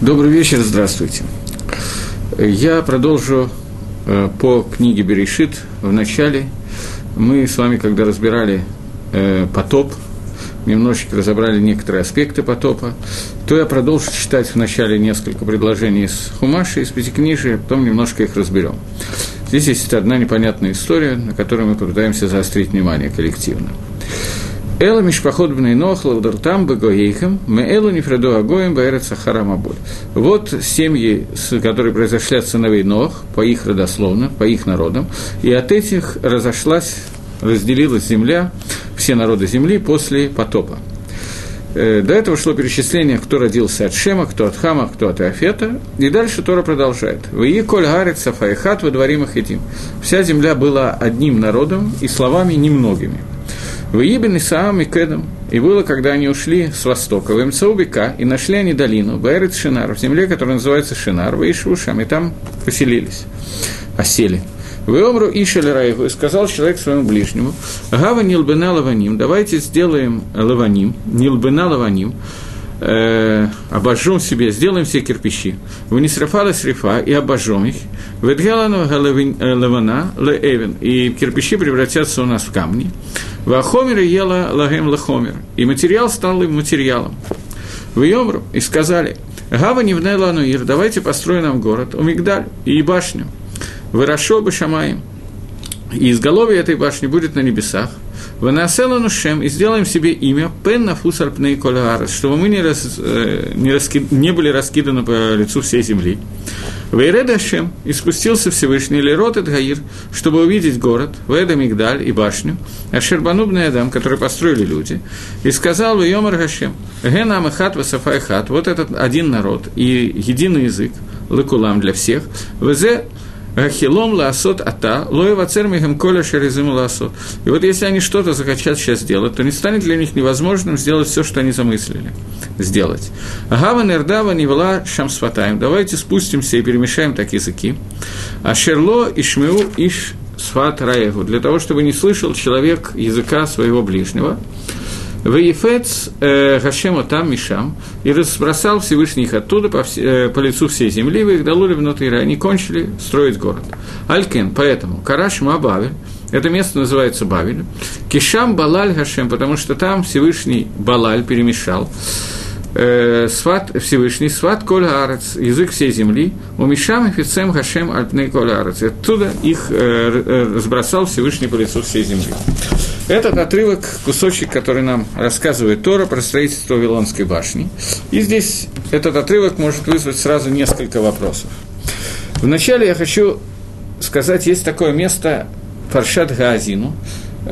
Добрый вечер, здравствуйте. Я продолжу э, по книге Берешит в начале. Мы с вами, когда разбирали э, потоп, немножечко разобрали некоторые аспекты потопа, то я продолжу читать в начале несколько предложений из Хумаши, из Пятикнижия, потом немножко их разберем. Здесь есть одна непонятная история, на которую мы попытаемся заострить внимание коллективно. Эла мишпахот бней нох лавдартам бегоейхам, мы элу нефреду агоем баэрет сахарамабуль. Вот семьи, которые произошли от сыновей Нох, по их родословно, по их народам, и от этих разошлась, разделилась земля, все народы земли после потопа. Э, до этого шло перечисление, кто родился от Шема, кто от Хама, кто от Иофета. И дальше Тора продолжает. «Вы коль гарит сафаихат во дворимах этим». Вся земля была одним народом и словами немногими. В Ибн Исаам и Кедом. И было, когда они ушли с востока, в Мцаубика, и нашли они долину, Бэрит Шинар, в земле, которая называется Шинар, в Ишушам, и там поселились, осели. В Омру Ишель Раеву, и сказал человек своему ближнему, Гава Нилбена Лаваним, давайте сделаем Лаваним, Нилбена Лаваним, э, обожжем себе, сделаем все кирпичи. В Нисрафала срифа и обожжем их. В Эдгелану Лавана Леэвен. И кирпичи превратятся у нас в камни. В Ахомере ела лагем лахомер. И материал стал им материалом. В Йомру и сказали, Гава не Невнелануир, давайте построим нам город, у Мигдаль и башню. Вырашо бы Шамаем. И изголовье этой башни будет на небесах. Ванаселану Шем, и сделаем себе имя Пен на Фусарпней Колаарес, чтобы мы не, раз, э, не, раски, не были раскиданы по лицу всей земли. Вейреда Шем, и спустился Всевышний Лерот и Гаир, чтобы увидеть город, Веда Мигдаль и башню, а Шербанубный Адам, который построили люди, и сказал в Йомар Гашем, Гена Амахат Васафай Хат, вот этот один народ и единый язык, Лакулам для всех, Везе Хилом ласот ата, лоева цермихем коля шерезим ласот. И вот если они что-то захотят сейчас сделать, то не станет для них невозможным сделать все, что они замыслили сделать. Гава нердава невела шамсфатаем. Давайте спустимся и перемешаем так языки. А шерло и шмеу иш сфат раеву. Для того, чтобы не слышал человек языка своего ближнего. Вейфец Гашема там Мишам, и разбросал Всевышний их оттуда по, все, по лицу всей земли, вы их долули внутри, и они кончили строить город. Алькен, поэтому, Караш Мабавель, это место называется Бавель, Кишам Балаль Гашем, потому что там Всевышний Балаль перемешал, э, сват Всевышний, сват Коль Арец, язык всей земли, умешам и фицем Хашем Альпней Коль Арец. Оттуда их э, э, разбросал Всевышний по лицу всей земли. Этот отрывок, кусочек, который нам рассказывает Тора про строительство Вавилонской башни. И здесь этот отрывок может вызвать сразу несколько вопросов. Вначале я хочу сказать, есть такое место Фаршат Гаазину,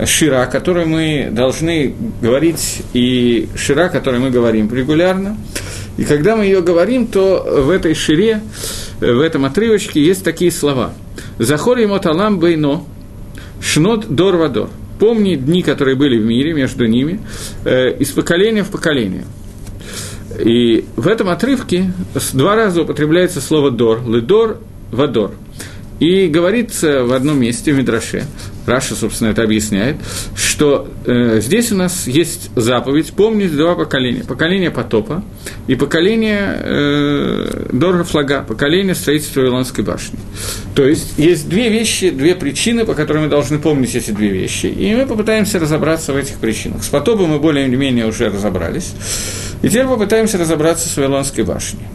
Шира, который мы должны говорить, и Шира, который мы говорим регулярно. И когда мы ее говорим, то в этой Шире, в этом отрывочке есть такие слова. «Захор ему талам бейно, шнот дор вадор». Помни дни, которые были в мире между ними, э, из поколения в поколение. И в этом отрывке два раза употребляется слово «дор», «ледор», «вадор». И говорится в одном месте, в Мидраше, Раша, собственно, это объясняет, что э, здесь у нас есть заповедь помнить два поколения. Поколение потопа и поколение э, Дорога Флага, поколение строительства Вавилонской башни. То есть есть две вещи, две причины, по которым мы должны помнить эти две вещи. И мы попытаемся разобраться в этих причинах. С потопом мы более-менее уже разобрались. И теперь попытаемся разобраться с Вавилонской башней.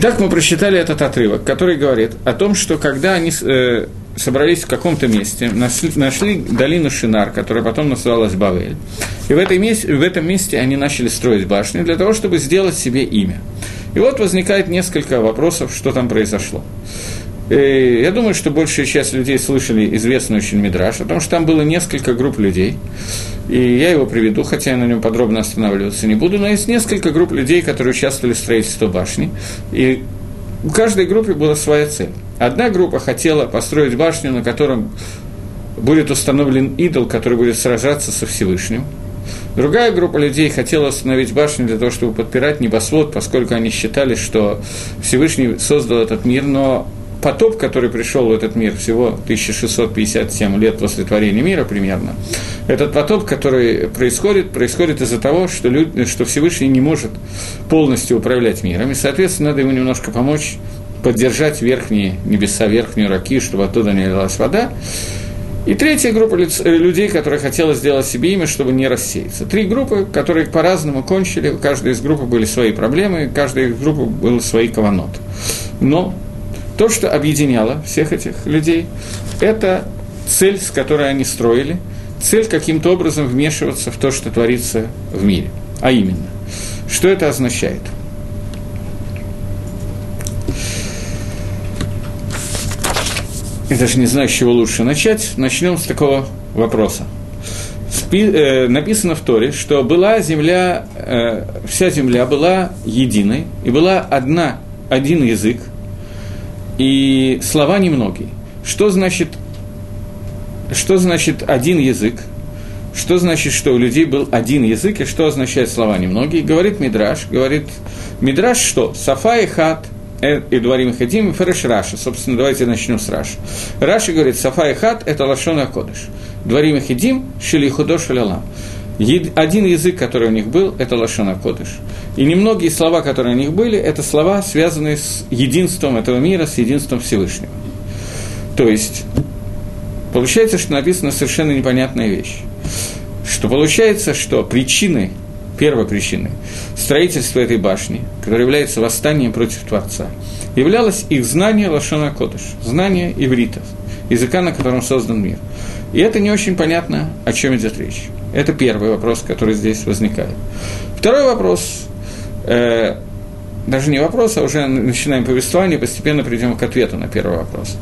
Итак, мы прочитали этот отрывок, который говорит о том, что когда они э, собрались в каком-то месте, нашли, нашли долину Шинар, которая потом называлась Бавель, и в, этой месте, в этом месте они начали строить башню для того, чтобы сделать себе имя. И вот возникает несколько вопросов, что там произошло. И я думаю, что большая часть людей слышали известный очень мидраж, о том, что там было несколько групп людей, и я его приведу, хотя я на нем подробно останавливаться не буду, но есть несколько групп людей, которые участвовали в строительстве башни, и у каждой группы была своя цель. Одна группа хотела построить башню, на котором будет установлен идол, который будет сражаться со Всевышним. Другая группа людей хотела установить башню для того, чтобы подпирать небосвод, поскольку они считали, что Всевышний создал этот мир, но потоп, который пришел в этот мир всего 1657 лет после творения мира примерно, Этот потоп, который происходит, происходит из-за того, что, люди, что Всевышний не может полностью управлять миром, и, соответственно, надо ему немножко помочь поддержать верхние небеса, верхнюю раки, чтобы оттуда не лилась вода. И третья группа людей, которые хотела сделать себе имя, чтобы не рассеяться. Три группы, которые по-разному кончили, у каждой из групп были свои проблемы, у каждой из группы был свои каваноты. Но то, что объединяло всех этих людей, это цель, с которой они строили, цель каким-то образом вмешиваться в то, что творится в мире. А именно, что это означает – я даже не знаю, с чего лучше начать, начнем с такого вопроса. Спи, э, написано в Торе, что была земля, э, вся земля была единой, и была одна, один язык, и слова немногие. Что значит, что значит один язык? Что значит, что у людей был один язык, и что означает слова "немногие"? Говорит Мидраш, говорит Мидраш что? שפה אחת – Э, и דברים אחדים, и פירש רש״י. Собственно, давайте начнем с Раши. Раши говорит, שפה אחת – это לשון הקודש. דברים אחדים, של יחודו של עולם. Один язык, который у них был, это לשון הקודש. И немногие слова, которые у них были, это слова, связанные с единством этого мира, с единством Всевышнего. То есть, получается, что написана совершенно непонятная вещь. Что получается, что причиной первой причиной строительства этой башни, которая является восстанием против Творца, являлось их знание Лашона Кодыш, знание ивритов, языка, на котором создан мир. И это не очень понятно, о чем идет речь. Это первый вопрос, который здесь возникает. Второй вопрос, э, даже не вопрос, а уже начинаем повествование, постепенно придем к ответу на первый вопрос.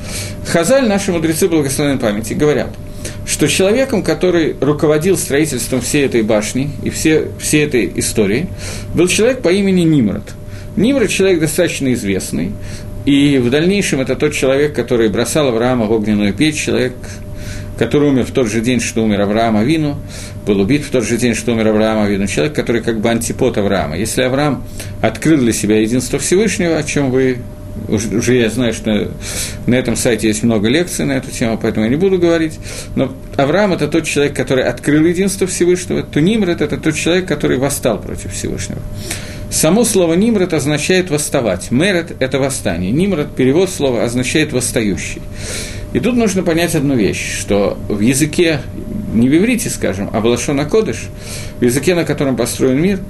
Хазаль, наши мудрецы благословенной памяти, говорят – что человеком, который руководил строительством всей этой башни и все, всей этой истории, был человек по имени Нимрод. Нимрод – человек достаточно известный, и в дальнейшем это тот человек, который бросал Авраама в огненную печь, человек, который умер в тот же день, что умер Авраам Авину, был убит в тот же день, что умер Авраам Авину, человек, который как бы антипод Авраама. Если Авраам открыл для себя единство Всевышнего, о чем вы уже, я знаю, что на этом сайте есть много лекций на эту тему, поэтому я не буду говорить. Но Авраам – это тот человек, который открыл единство Всевышнего, то Нимрод – это тот человек, который восстал против Всевышнего. Само слово «нимрод» означает «восставать». «Мерет» – это восстание. «Нимрод» – перевод слова означает «восстающий». И тут нужно понять одну вещь, что в языке, не в иврите, скажем, а в Лашона в языке, на котором построен мир,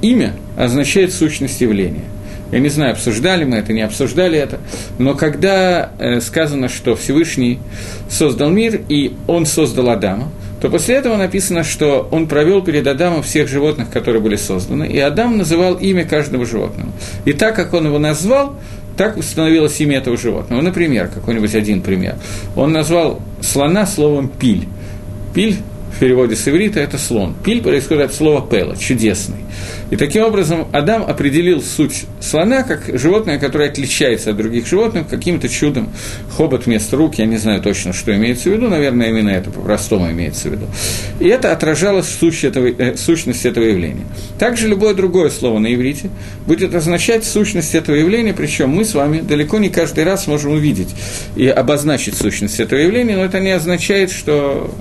имя означает сущность явления – я не знаю, обсуждали мы это, не обсуждали это, но когда э, сказано, что Всевышний создал мир, и он создал Адама, то после этого написано, что он провел перед Адамом всех животных, которые были созданы, и Адам называл имя каждого животного. И так как он его назвал, так установилось имя этого животного. Например, какой-нибудь один пример. Он назвал слона словом «пиль». Пиль в переводе с иврита это слон. Пиль происходит от слова пела, чудесный. И таким образом Адам определил суть слона как животное, которое отличается от других животных каким-то чудом. Хобот вместо рук, я не знаю точно, что имеется в виду, наверное, именно это по-простому имеется в виду. И это отражалось в сущности этого, э, сущности этого явления. Также любое другое слово на иврите будет означать сущность этого явления, причем мы с вами далеко не каждый раз можем увидеть и обозначить сущность этого явления, но это не означает, что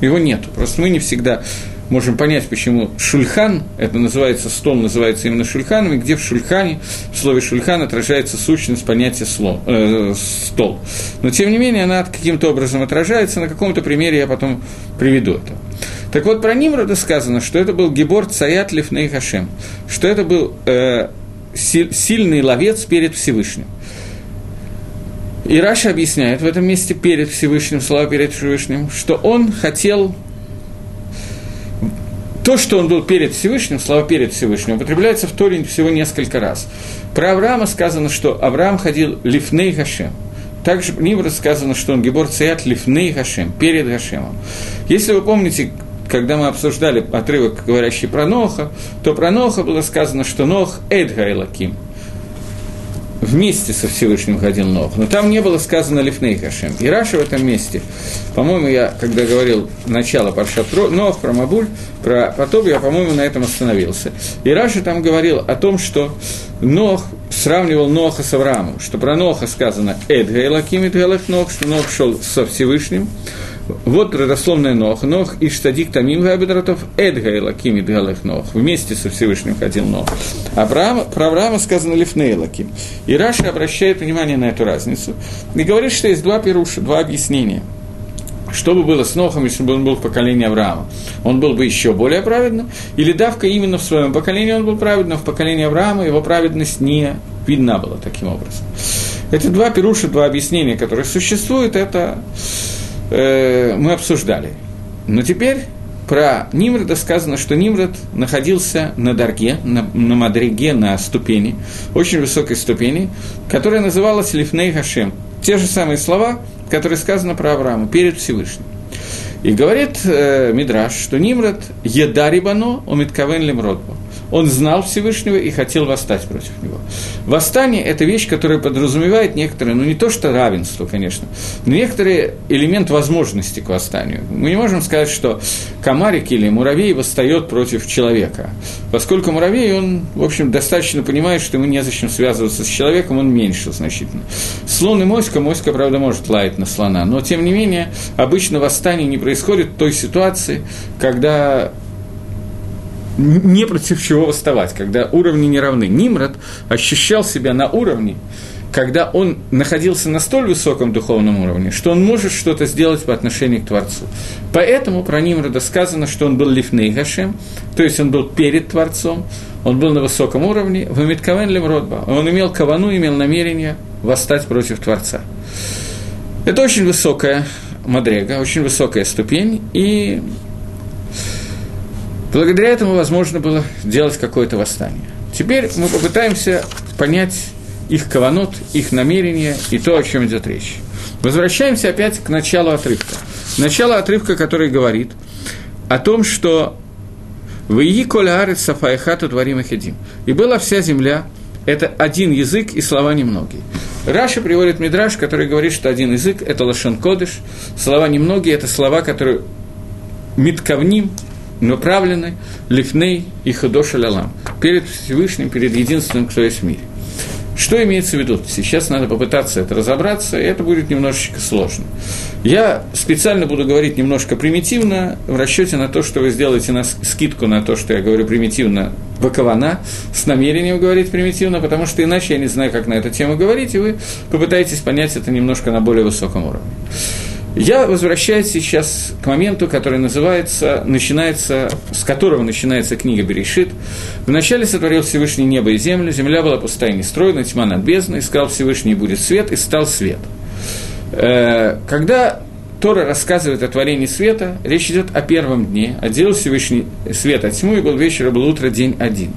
его нет. Просто мы не всегда можем понять, почему шульхан, это называется стол, называется именно шульханом, и где в шульхане, в слове шульхан отражается сущность понятия слов, э, стол. Но, тем не менее, она каким-то образом отражается, на каком-то примере я потом приведу это. Так вот, про Нимрода сказано, что это был Гебор Цаят Лифней Хашем, что это был э, сильный ловец перед Всевышним. И Раша объясняет в этом месте перед Всевышним, слова перед Всевышним, что он хотел то, что он был перед Всевышним, слова перед Всевышним, употребляется в Торе всего несколько раз. Про Авраама сказано, что Авраам ходил лифней Хашем. Также Нибра сказано, что он гебор цеят лифней Хашем, перед Хашемом. Если вы помните, когда мы обсуждали отрывок, говорящий про Ноха, то про Ноаха было сказано, что Ноах את האלוקים – вместе со Всевышним ходил Ноах, но там не было сказано לפני השם. И Раши в этом месте, по-моему, я, когда говорил начало פרשת נח, про מבול, про потом я, по-моему, на этом остановился. И Раши там говорил о том, что Ноах сравнивал Ноаха с Авраамом, что про Ноаха сказано «את האלוקים и Ноах», что Ноах шел со Всевышним, Вот родословная Ноах. נח איש צדיק תמים היה בדורותיו את האלוקים התהלך נח. Вместе со Всевышним ходил Ноах. Авраам, про Авраама сказано Лифней Элаким. И Раша обращает внимание на эту разницу. И говорит, что есть два пируша, два объяснения. Что бы было с Нохом, если бы он был в поколении Авраама? Он был бы еще более праведным? Или давка именно в своем поколении он был праведным, а в поколении Авраама его праведность не видна была таким образом? Это два пируша, два объяснения, которые существуют, это э, мы обсуждали. Но теперь про Нимрода сказано, что Нимрод находился на Дарге, на, на Мадриге, на ступени, очень высокой ступени, которая называлась Лифней Хашем. Те же самые слова, которые сказаны про Авраама, перед Всевышним. И говорит э, Мидраш, что Нимрод едарибано омиткавен лимродбо он знал Всевышнего и хотел восстать против него. Восстание – это вещь, которая подразумевает некоторые, ну не то что равенство, конечно, но некоторый элемент возможности к восстанию. Мы не можем сказать, что комарик или муравей восстает против человека, поскольку муравей, он, в общем, достаточно понимает, что ему незачем связываться с человеком, он меньше значительно. Слон и моська, моська, правда, может лаять на слона, но, тем не менее, обычно восстание не происходит в той ситуации, когда не против чего восставать, когда уровни не равны. Нимрод ощущал себя на уровне, когда он находился на столь высоком духовном уровне, что он может что-то сделать по отношению к Творцу. Поэтому про Нимрода сказано, что он был лифней Гашем, то есть он был перед Творцом, он был на высоком уровне, в Митковен Лемродба. Он имел кавану, имел намерение восстать против Творца. Это очень высокая мадрега, очень высокая ступень, и Благодаря этому возможно было сделать какое-то восстание. Теперь мы попытаемся понять их каванот, их намерения и то, о чем идет речь. Возвращаемся опять к началу отрывка. Начало отрывка, который говорит о том, что «Ваи коля арец сафаехату дворим ахедим». И была вся земля, это один язык и слова немногие. Раша приводит Мидраш, который говорит, что один язык – это лошон кодыш, слова немногие – это слова, которые митковним, направлены лифней и худоша лалам, перед Всевышним, перед единственным, кто есть в мире. Что имеется в виду? Сейчас надо попытаться это разобраться, и это будет немножечко сложно. Я специально буду говорить немножко примитивно, в расчете на то, что вы сделаете на скидку на то, что я говорю примитивно Бакована, с намерением говорить примитивно, потому что иначе я не знаю, как на эту тему говорить, и вы попытаетесь понять это немножко на более высоком уровне. Я возвращаюсь сейчас к моменту, который называется, начинается, с которого начинается книга Берешит. Вначале сотворил Всевышний небо и землю, земля была пустая и нестроена, тьма над бездной, сказал Всевышний, будет свет, и стал свет. Э, когда Тора рассказывает о творении света, речь идет о первом дне, отделил Всевышний свет от тьму, и был вечер, и был утро, день один.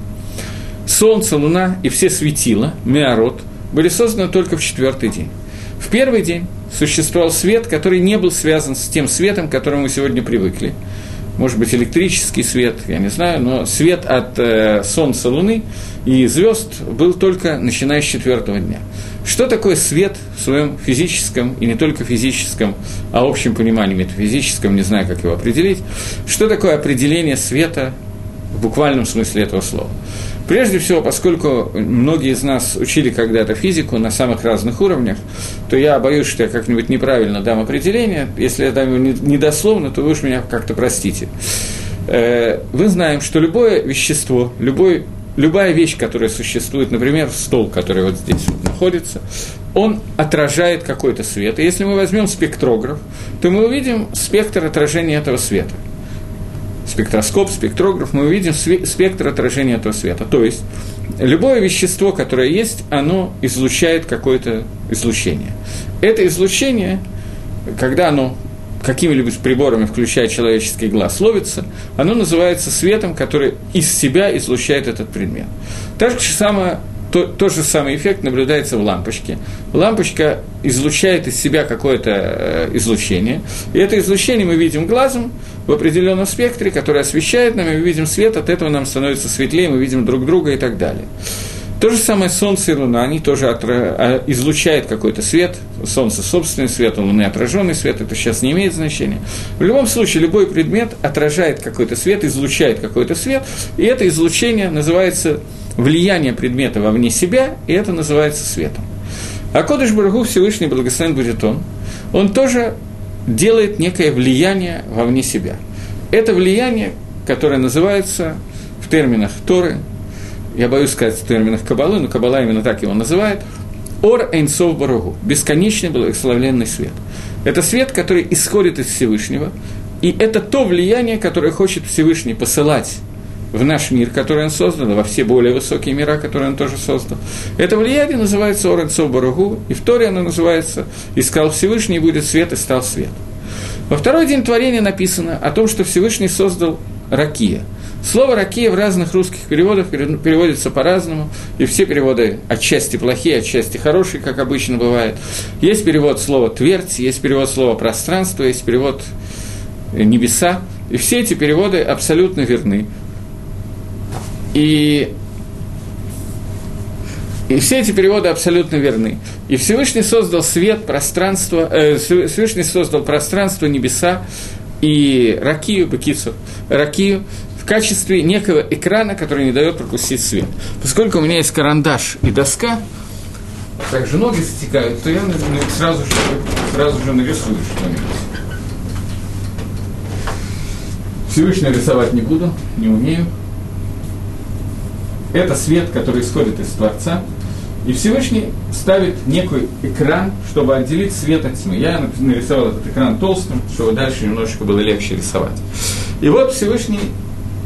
Солнце, луна и все светила, меород, были созданы только в четвертый день. В первый день существовал свет, который не был связан с тем светом, к которому мы сегодня привыкли. Может быть, электрический свет, я не знаю, но свет от э, Солнца, Луны и звезд был только начиная с четвертого дня. Что такое свет в своем физическом, и не только физическом, а общем понимании метафизическом, не знаю, как его определить, что такое определение света в буквальном смысле этого слова? Прежде всего, поскольку многие из нас учили когда-то физику на самых разных уровнях, то я боюсь, что я как-нибудь неправильно дам определение. Если я дам его недословно, то вы уж меня как-то простите. Э, мы знаем, что любое вещество, любой, любая вещь, которая существует, например, стол, который вот здесь вот находится, он отражает какой-то свет. И если мы возьмем спектрограф, то мы увидим спектр отражения этого света – спектроскоп, спектрограф, мы увидим спектр отражения этого света. То есть любое вещество, которое есть, оно излучает какое-то излучение. Это излучение, когда оно какими-либо приборами, включая человеческий глаз, ловится, оно называется светом, который из себя излучает этот предмет. Так же самое то, тот же самый эффект наблюдается в лампочке. Лампочка излучает из себя какое-то э, излучение, и это излучение мы видим глазом в определенном спектре, который освещает нам, и мы видим свет, от этого нам становится светлее, мы видим друг друга и так далее. То же самое Солнце и Луна, они тоже отра... А, излучают какой-то свет, Солнце собственный свет, у Луны отраженный свет, это сейчас не имеет значения. В любом случае, любой предмет отражает какой-то свет, излучает какой-то свет, и это излучение называется влияние предмета вовне себя, и это называется светом. А Кодыш Барагу Всевышний Благословен будет он, он тоже делает некое влияние вовне себя. Это влияние, которое называется в терминах Торы, я боюсь сказать в терминах Кабалы, но Кабала именно так его называет, Ор Эйнсов Баругу, бесконечный благословленный свет. Это свет, который исходит из Всевышнего, и это то влияние, которое хочет Всевышний посылать в наш мир, который он создал, во все более высокие мира, которые он тоже создал. Это влияние называется Оренцов Баругу, и в Торе оно называется «Искал Всевышний, будет свет, и стал свет». Во второй день творения написано о том, что Всевышний создал ракия. Слово «ракия» в разных русских переводах переводится по-разному, и все переводы отчасти плохие, отчасти хорошие, как обычно бывает. Есть перевод слова «твердь», есть перевод слова «пространство», есть перевод «небеса», и все эти переводы абсолютно верны. И, и все эти переводы абсолютно верны. И Всевышний создал свет, пространство, э, Всевышний создал пространство, небеса и ракию, бакицу, ракию в качестве некого экрана, который не дает пропустить свет. Поскольку у меня есть карандаш и доска, также ноги стекают, то я сразу же, сразу же нарисую что-нибудь. Всевышний рисовать не буду, не умею это свет, который исходит из Творца, и Всевышний ставит некий экран, чтобы отделить свет от тьмы. Я нарисовал этот экран толстым, чтобы дальше немножечко было легче рисовать. И вот Всевышний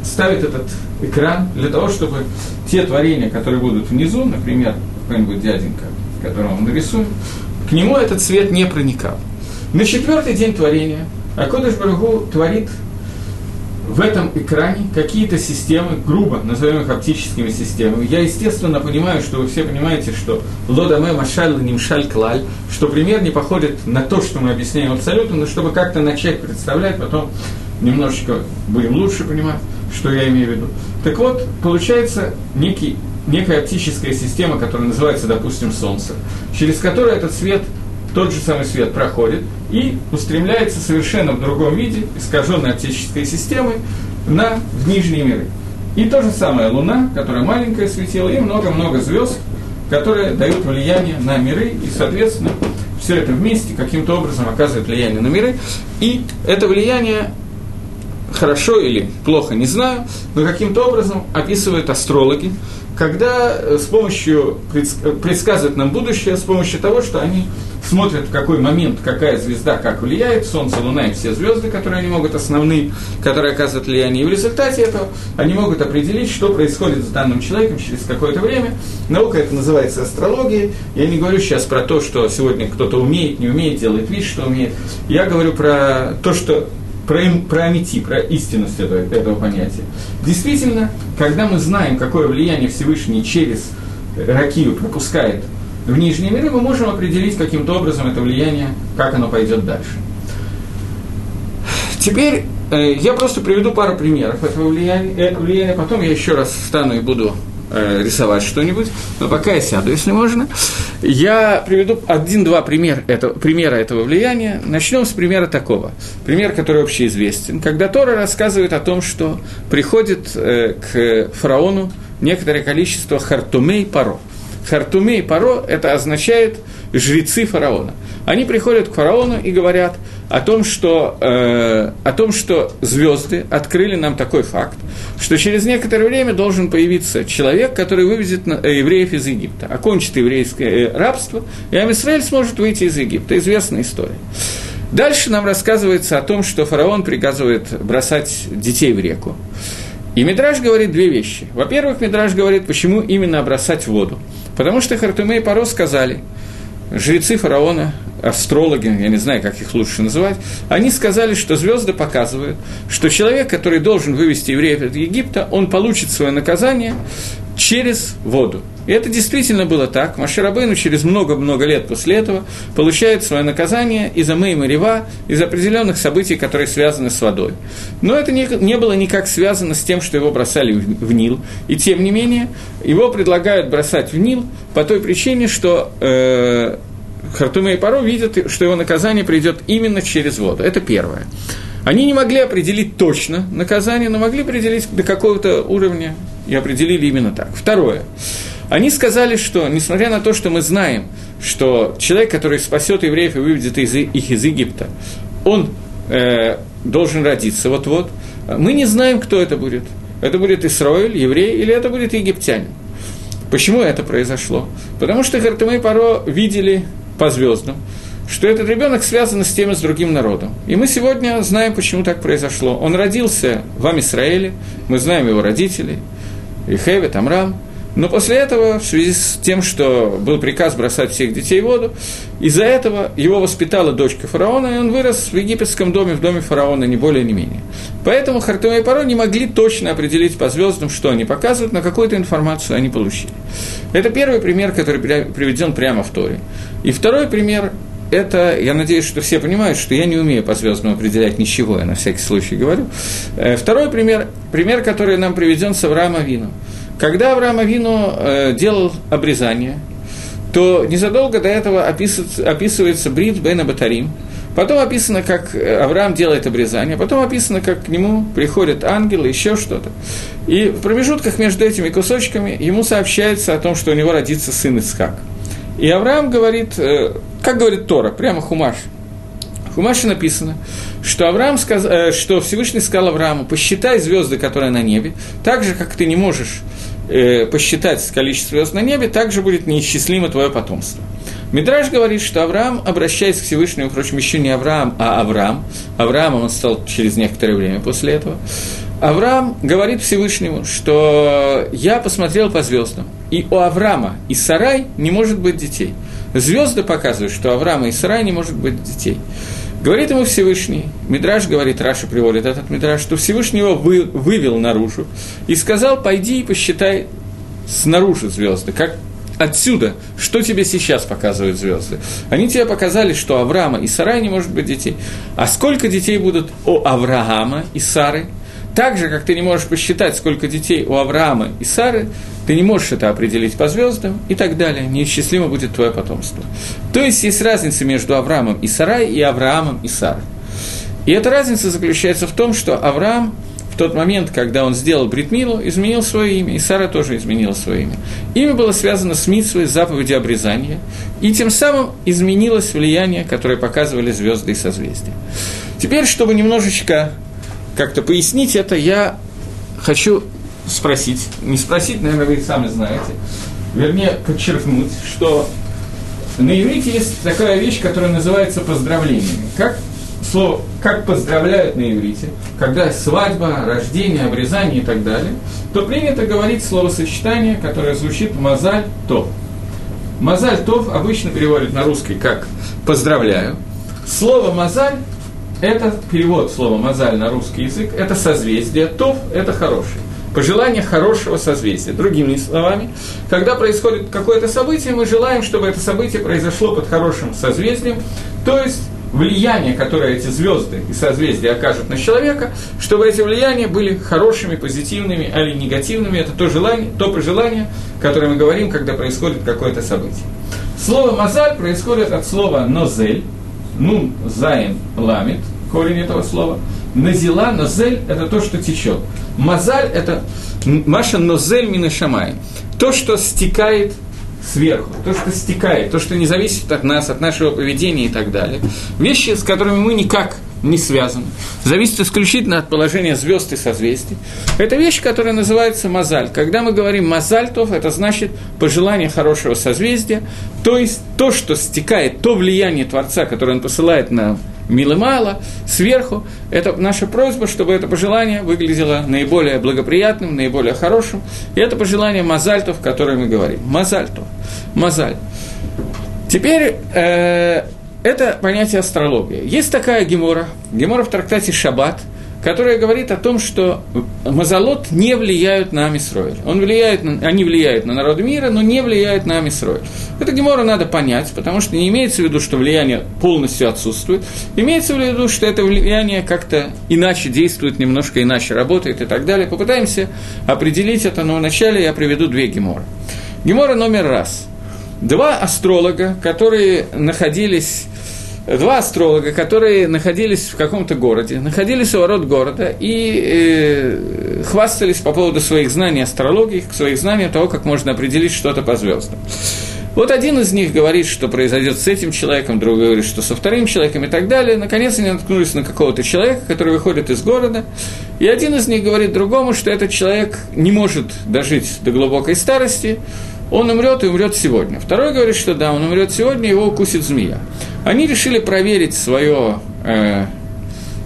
ставит этот экран для того, чтобы те творения, которые будут внизу, например, какой-нибудь дяденька, которого мы нарисуем, к нему этот свет не проникал. На четвертый день творения Акодыш Барагу творит в этом экране какие-то системы, грубо назовем их оптическими системами. Я, естественно, понимаю, что вы все понимаете, что лодаме машаль нимшаль клаль, что пример не походит на то, что мы объясняем абсолютно, но чтобы как-то начать представлять, потом немножечко будем лучше понимать, что я имею в виду. Так вот, получается некий, некая оптическая система, которая называется, допустим, Солнце, через которую этот свет – тот же самый свет проходит и устремляется совершенно в другом виде, искаженной оптической системой, на в нижние миры. И то же самое Луна, которая маленькая светила, и много-много звезд, которые дают влияние на миры, и, соответственно, все это вместе каким-то образом оказывает влияние на миры. И это влияние хорошо или плохо, не знаю, но каким-то образом описывают астрологи, когда э, с помощью предсказывают нам будущее, с помощью того, что они смотрят, в какой момент какая звезда как влияет, Солнце, Луна и все звезды, которые они могут, основные, которые оказывают влияние. И в результате этого они могут определить, что происходит с данным человеком через какое-то время. Наука это называется астрологией. Я не говорю сейчас про то, что сегодня кто-то умеет, не умеет, делает вид, что умеет. Я говорю про то, что про, про амити, про истинность этого, этого понятия. Действительно, когда мы знаем, какое влияние Всевышний через ракию пропускает в нижние миры, мы можем определить каким-то образом это влияние, как оно пойдет дальше. Теперь э, я просто приведу пару примеров этого влияния, этого влияния, потом я еще раз встану и буду э, рисовать что-нибудь, но пока я сяду, если можно. Я приведу один-два пример этого, примера этого влияния. Начнем с примера такого. Пример, который общеизвестен. Когда Тора рассказывает о том, что приходит э, к фараону некоторое количество хартумей паро. Хартумей паро – это означает жрецы фараона. Они приходят к фараону и говорят о том, что, э, о том, что звезды открыли нам такой факт, что через некоторое время должен появиться человек, который вывезет э, евреев из Египта, окончит еврейское э, рабство, и Амисраэль сможет выйти из Египта. Известная история. Дальше нам рассказывается о том, что фараон приказывает бросать детей в реку. И Мидраж говорит две вещи. Во-первых, Мидраж говорит, почему именно бросать в воду. Потому что Хартуме и Паро сказали, жрецы фараона, астрологи, я не знаю, как их лучше называть, они сказали, что звезды показывают, что человек, который должен вывести евреев из Египта, он получит свое наказание через воду. И это действительно было так. Маширабейну через много-много лет после этого получает свое наказание из-за Мейма Рева, из определенных событий, которые связаны с водой. Но это не, не было никак связано с тем, что его бросали в, в Нил. И тем не менее, его предлагают бросать в Нил по той причине, что э, Хартуме и Паро видят, что его наказание придет именно через воду. Это первое. Они не могли определить точно наказание, но могли определить до какого-то уровня, и определили именно так. Второе. Они сказали, что, несмотря на то, что мы знаем, что человек, который спасет евреев и выведет их из Египта, он э, должен родиться вот-вот. Мы не знаем, кто это будет. Это будет Исраиль, еврей, или это будет египтянин. Почему это произошло? Потому что Хартемей Паро видели по звездам, что этот ребенок связан с тем и с другим народом. И мы сегодня знаем, почему так произошло. Он родился в Амисраэле, мы знаем его родителей, Ихевет, Амрам, но после этого, в связи с тем, что был приказ бросать всех детей в воду, из-за этого его воспитала дочка фараона, и он вырос в египетском доме, в доме фараона, не более, не менее. Поэтому Хартума и Паро не могли точно определить по звездам, что они показывают, но какую-то информацию они получили. Это первый пример, который приведен прямо в Торе. И второй пример это, я надеюсь, что все понимают, что я не умею по звездам определять ничего, я на всякий случай говорю. Э, второй пример, пример, который нам приведен с Авраама Вину. Когда Авраам Авину э, делал обрезание, то незадолго до этого описывается, описывается Брит Бен Батарим, потом описано, как Авраам делает обрезание, потом описано, как к нему приходят ангелы, еще что-то. И в промежутках между этими кусочками ему сообщается о том, что у него родится сын Исхак. И Авраам говорит, э, как говорит Тора, прямо Хумаш, в Хумаше написано, что, Авраам сказ... Э, что Всевышний сказал Аврааму, посчитай звезды, которые на небе, так же, как ты не можешь э, посчитать количество звезд на небе, также будет неисчислимо твое потомство. Мидраж говорит, что Авраам, обращаясь к Всевышнему, впрочем, еще не Авраам, а Авраам, Авраамом он стал через некоторое время после этого, Авраам говорит Всевышнему, что я посмотрел по звездам, и у Авраама и Сарай не может быть детей. Звезды показывают, что у Авраама и Сарай не может быть детей. Говорит ему Всевышний, Мидраш говорит, Раша приводит этот Мидраш, что Всевышний его вы, вывел наружу и сказал, пойди и посчитай снаружи звезды, как отсюда, что тебе сейчас показывают звезды. Они тебе показали, что Авраама и Сарай не может быть детей. А сколько детей будут у Авраама и Сары? Так же, как ты не можешь посчитать, сколько детей у Авраама и Сары, ты не можешь это определить по звездам и так далее. Неисчислимо будет твое потомство. То есть есть разница между Авраамом и Сарай и Авраамом и Сарой. И эта разница заключается в том, что Авраам в тот момент, когда он сделал Бритмилу, изменил свое имя, и Сара тоже изменила свое имя. Имя было связано с Митсвой, заповедью обрезания, и тем самым изменилось влияние, которое показывали звезды и созвездия. Теперь, чтобы немножечко как-то пояснить это, я хочу спросить, не спросить, наверное, вы сами знаете, вернее, подчеркнуть, что на иврите есть такая вещь, которая называется поздравлениями. Как слово, как поздравляют на иврите, когда свадьба, рождение, обрезание и так далее, то принято говорить словосочетание, которое звучит «мазаль тов». «Мазаль тов» обычно переводят на русский как «поздравляю». Слово «мазаль» – это перевод слова «мазаль» на русский язык, это созвездие, «тов» – это «хороший» пожелание хорошего созвездия. Другими словами, когда происходит какое-то событие, мы желаем, чтобы это событие произошло под хорошим созвездием, то есть влияние, которое эти звезды и созвездия окажут на человека, чтобы эти влияния были хорошими, позитивными или негативными. Это то, желание, то пожелание, которое мы говорим, когда происходит какое-то событие. Слово «мазаль» происходит от слова «нозель», «нун заин ламит», корень этого слова – Назила, нозель – это то, что течет. Мазаль – это маша нозель минашамай. То, что стекает сверху, то, что стекает, то, что не зависит от нас, от нашего поведения и так далее. Вещи, с которыми мы никак не связаны, зависит исключительно от положения звезд и созвездий. Это вещь, которая называется мазаль. Когда мы говорим мазальтов, это значит пожелание хорошего созвездия, то есть то, что стекает, то влияние Творца, которое он посылает на мило-мало, сверху. Это наша просьба, чтобы это пожелание выглядело наиболее благоприятным, наиболее хорошим. И это пожелание мазальтов, о мы говорим. Мазальтов. Мазаль. Теперь э, это понятие астрология. Есть такая гемора, гемора в трактате «Шаббат», которая говорит о том, что мазолот не влияют на Амисроэль. Он влияет они влияют на народы мира, но не влияют на Амисроэль. Это гемора надо понять, потому что не имеется в виду, что влияние полностью отсутствует. Имеется в виду, что это влияние как-то иначе действует, немножко иначе работает и так далее. Попытаемся определить это, но вначале я приведу две геморы. Гемора номер раз. Два астролога, которые находились два астролога, которые находились в каком-то городе, находились у ворот города и э, хвастались по поводу своих знаний астрологии, своих знаний того, как можно определить что-то по звездам. Вот один из них говорит, что произойдет с этим человеком, другой говорит, что со вторым человеком и так далее. Наконец они наткнулись на какого-то человека, который выходит из города, и один из них говорит другому, что этот человек не может дожить до глубокой старости, он умрет и умрет сегодня. Второй говорит, что да, он умрет сегодня, его укусит змея. Они решили проверить свое э,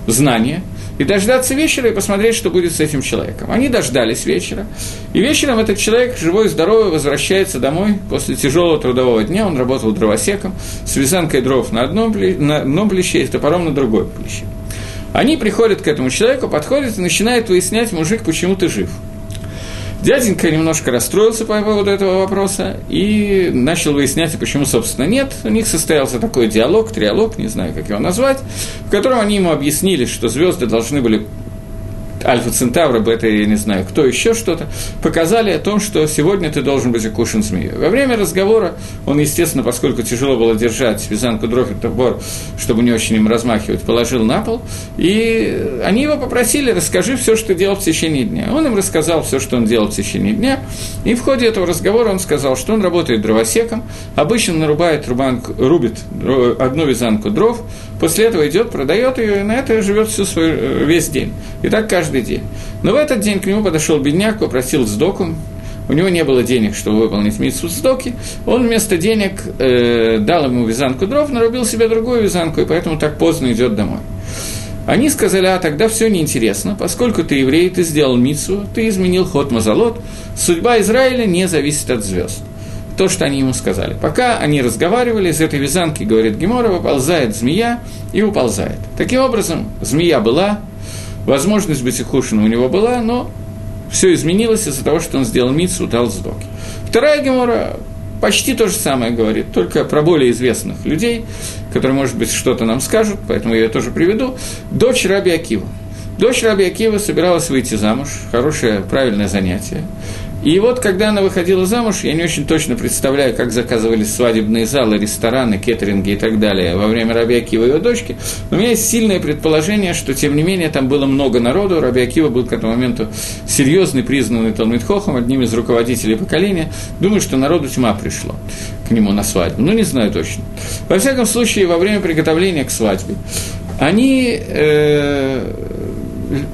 знание и дождаться вечера и посмотреть, что будет с этим человеком. Они дождались вечера, и вечером этот человек, живой и здоровый, возвращается домой после тяжелого трудового дня, он работал дровосеком, с вязанкой дров на одном, на одном плече и топором на другой плече. Они приходят к этому человеку, подходят и начинают выяснять, мужик, почему ты жив – Дяденька немножко расстроился по поводу этого вопроса и начал выяснять, почему, собственно, нет. У них состоялся такой диалог, триалог, не знаю, как его назвать, в котором они ему объяснили, что звезды должны были Альфа Центавра, Бета, я не знаю, кто еще что-то, показали о том, что сегодня ты должен быть укушен змеей. Во время разговора он, естественно, поскольку тяжело было держать вязанку дров топор, чтобы не очень им размахивать, положил на пол, и они его попросили, расскажи все, что делал в течение дня. Он им рассказал все, что он делал в течение дня, и в ходе этого разговора он сказал, что он работает дровосеком, обычно нарубает, рубанку, рубит одну вязанку дров, после этого идет, продает ее, и на это живет всю свою, э, весь день. И так каждый день. Но в этот день к нему подошел бедняк, попросил сдоку, у него не было денег, чтобы выполнить митсу сдоки, он вместо денег э, дал ему вязанку дров, нарубил себе другую вязанку, и поэтому так поздно идет домой. Они сказали, а тогда все неинтересно, поскольку ты еврей, ты сделал митсу, ты изменил ход Мазалот, судьба Израиля не зависит от звезд. То, что они ему сказали. Пока они разговаривали, из этой вязанки, говорит Гемора, выползает змея и уползает. Таким образом, змея была, Возможность быть ухудшенным у него была, но все изменилось из-за того, что он сделал митсу, дал сдоки. Вторая гемора почти то же самое говорит, только про более известных людей, которые, может быть, что-то нам скажут, поэтому я ее тоже приведу. Дочь Раби Акива. Дочь Раби Акива собиралась выйти замуж, хорошее, правильное занятие. И вот, когда она выходила замуж, я не очень точно представляю, как заказывались свадебные залы, рестораны, кеттеринги и так далее во время Раби Акива и его дочки, но у меня есть сильное предположение, что, тем не менее, там было много народу, Раби Акива был к этому моменту серьезный, признанный Талмитхохом, одним из руководителей поколения, думаю, что народу тьма пришло к нему на свадьбу, ну, не знаю точно. Во всяком случае, во время приготовления к свадьбе, они э,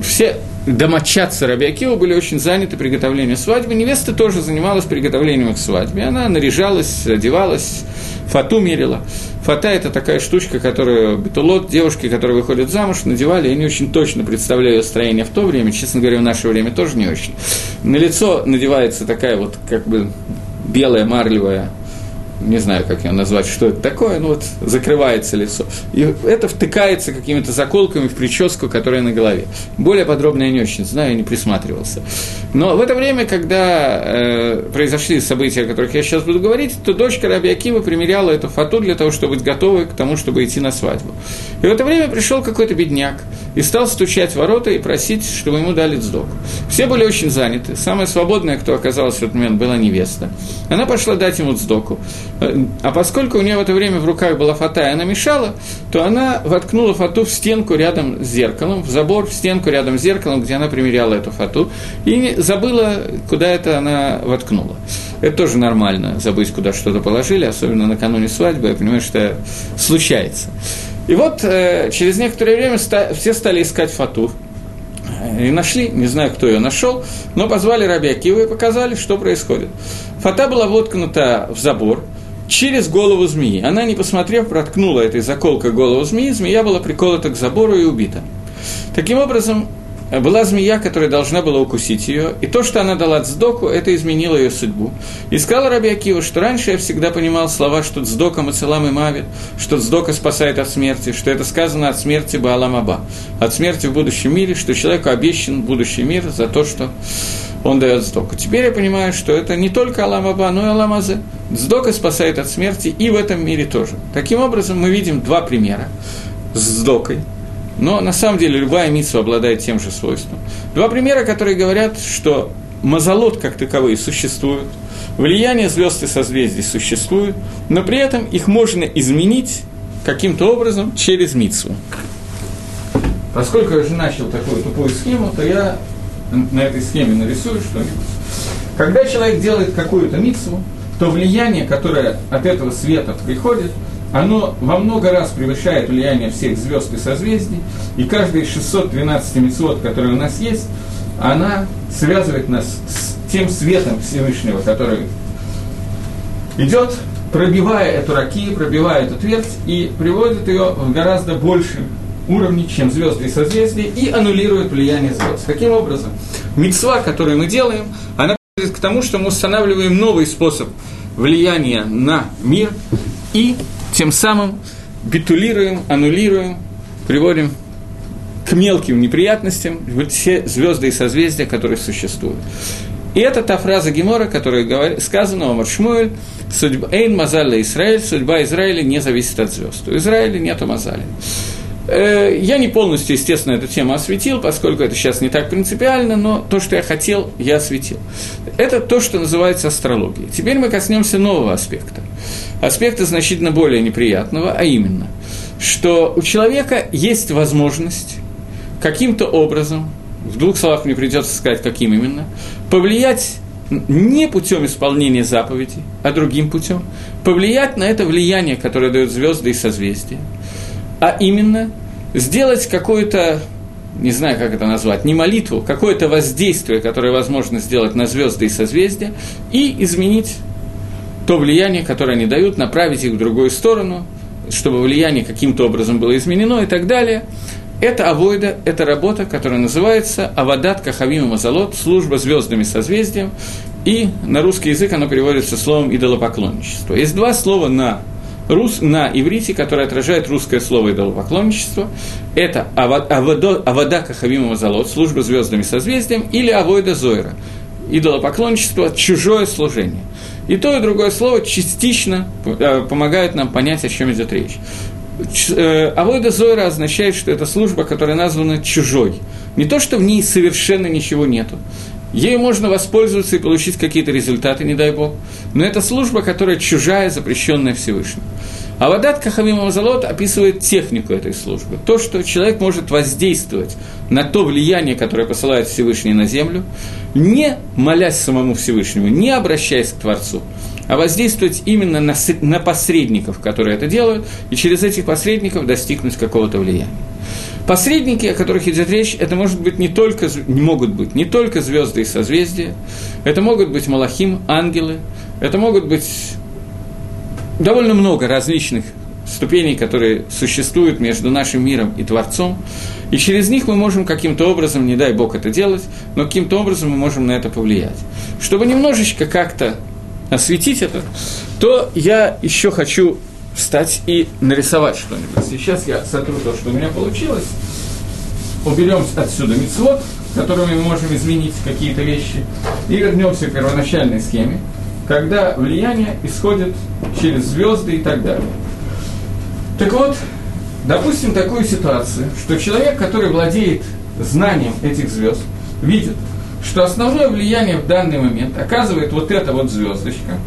все домочадцы Рабиакива были очень заняты приготовлением свадьбы. Невеста тоже занималась приготовлением к свадьбе. Она наряжалась, одевалась, фату мерила. Фата – это такая штучка, которую бетулот, девушки, которые выходят замуж, надевали. Я не очень точно представляю строение в то время, честно говоря, в наше время тоже не очень. На лицо надевается такая вот как бы белая марлевая не знаю, как ее назвать, что это такое, ну вот закрывается лицо. И это втыкается какими-то заколками в прическу, которая на голове. Более подробно я не очень знаю, я не присматривался. Но в это время, когда э, произошли события, о которых я сейчас буду говорить, то дочка Раби Акива примеряла эту фату для того, чтобы быть готовой к тому, чтобы идти на свадьбу. И в это время пришел какой-то бедняк и стал стучать в ворота и просить, чтобы ему дали сдок. Все были очень заняты. Самая свободная, кто оказалась в этот момент, была невеста. Она пошла дать ему сдоку. А поскольку у нее в это время в руках была фата, и она мешала, то она воткнула фату в стенку рядом с зеркалом, в забор, в стенку рядом с зеркалом, где она примеряла эту фату, и забыла, куда это она воткнула. Это тоже нормально, забыть, куда что-то положили, особенно накануне свадьбы, я понимаю, что случается. И вот э, через некоторое время ста- все стали искать фату, и нашли, не знаю, кто ее нашел, но позвали Раби Акива и показали, что происходит. Фата была воткнута в забор, через голову змеи. Она, не посмотрев, проткнула этой заколкой голову змеи, змея была приколота к забору и убита. Таким образом, была змея, которая должна была укусить ее, и то, что она дала цдоку, это изменило ее судьбу. И сказал Раби Акива, что раньше я всегда понимал слова, что цдока мацелам и мавит, что цдока спасает от смерти, что это сказано от смерти Баалам Аба, от смерти в будущем мире, что человеку обещан будущий мир за то, что он дает сдоку. Теперь я понимаю, что это не только Алам Аба, но и Алам Азе. Сдока спасает от смерти и в этом мире тоже. Таким образом, мы видим два примера с сдокой. Но на самом деле любая митсва обладает тем же свойством. Два примера, которые говорят, что мазолот как таковые существуют, влияние звезд и созвездий существует, но при этом их можно изменить каким-то образом через митсву. Поскольку я уже начал такую тупую схему, то я на этой схеме нарисую что-нибудь. Когда человек делает какую-то митсву, то влияние, которое от этого света приходит, оно во много раз превышает влияние всех звезд и созвездий, и каждый из 612 мецвод, которые у нас есть, она связывает нас с тем светом Всевышнего, который идет, пробивая эту раки, пробивая эту твердь и приводит ее в гораздо большем уровне, чем звезды и созвездия, и аннулирует влияние звезд. Таким образом, мецва, которую мы делаем, она приводит к тому, что мы устанавливаем новый способ влияния на мир и тем самым битулируем, аннулируем, приводим к мелким неприятностям все звезды и созвездия, которые существуют. И это та фраза Гемора, которая сказана о Маршмуэль, судьба, «Эйн мазалля Израиль», судьба Израиля не зависит от звезд. У Израиля нет мазали. Э, я не полностью, естественно, эту тему осветил, поскольку это сейчас не так принципиально, но то, что я хотел, я осветил. Это то, что называется астрологией. Теперь мы коснемся нового аспекта. Аспекта значительно более неприятного, а именно, что у человека есть возможность каким-то образом, в двух словах мне придется сказать, каким именно, повлиять не путем исполнения заповедей, а другим путем, повлиять на это влияние, которое дают звезды и созвездия, а именно сделать какое-то, не знаю, как это назвать, не молитву, какое-то воздействие, которое возможно сделать на звезды и созвездия, и изменить то влияние, которое они дают, направить их в другую сторону, чтобы влияние каким-то образом было изменено и так далее. Это авойда, это работа, которая называется Авадат Кахавим Мазалот, служба звездами созвездием, и на русский язык оно переводится словом идолопоклонничество. Есть два слова на рус, на иврите, которое отражает русское слово идолопоклонничество. Это авада, авада Кахавим Мазалот, служба звездами созвездием, или авойда Зойра, идолопоклонничество, чужое служение. И то, и другое слово частично э, помогают нам понять, о чем идет речь. Э, Авойда Зойра означает, что это служба, которая названа чужой. Не то, что в ней совершенно ничего нету. Ею можно воспользоваться и получить какие-то результаты, не дай бог. Но это служба, которая чужая, запрещенная Всевышним. А Вадат Кахамим Мазалот описывает технику этой службы. То, что человек может воздействовать на то влияние, которое посылает Всевышний на землю, не молясь самому Всевышнему, не обращаясь к Творцу, а воздействовать именно на, на посредников, которые это делают, и через этих посредников достигнуть какого-то влияния. Посредники, о которых идет речь, это может быть не только, не могут быть не только звезды и созвездия, это могут быть малахим, ангелы, это могут быть довольно много различных ступеней, которые существуют между нашим миром и Творцом, и через них мы можем каким-то образом, не дай Бог это делать, но каким-то образом мы можем на это повлиять. Чтобы немножечко как-то осветить это, то я еще хочу встать и нарисовать что-нибудь. Сейчас я сотру то, что у меня получилось, уберем отсюда мицвод, которыми мы можем изменить какие-то вещи, и вернемся к первоначальной схеме, когда влияние исходит через звезды и так далее. Так вот, допустим такую ситуацию, что человек, который владеет знанием этих звезд, видит, что основное влияние в данный момент оказывает вот эта вот звездочка,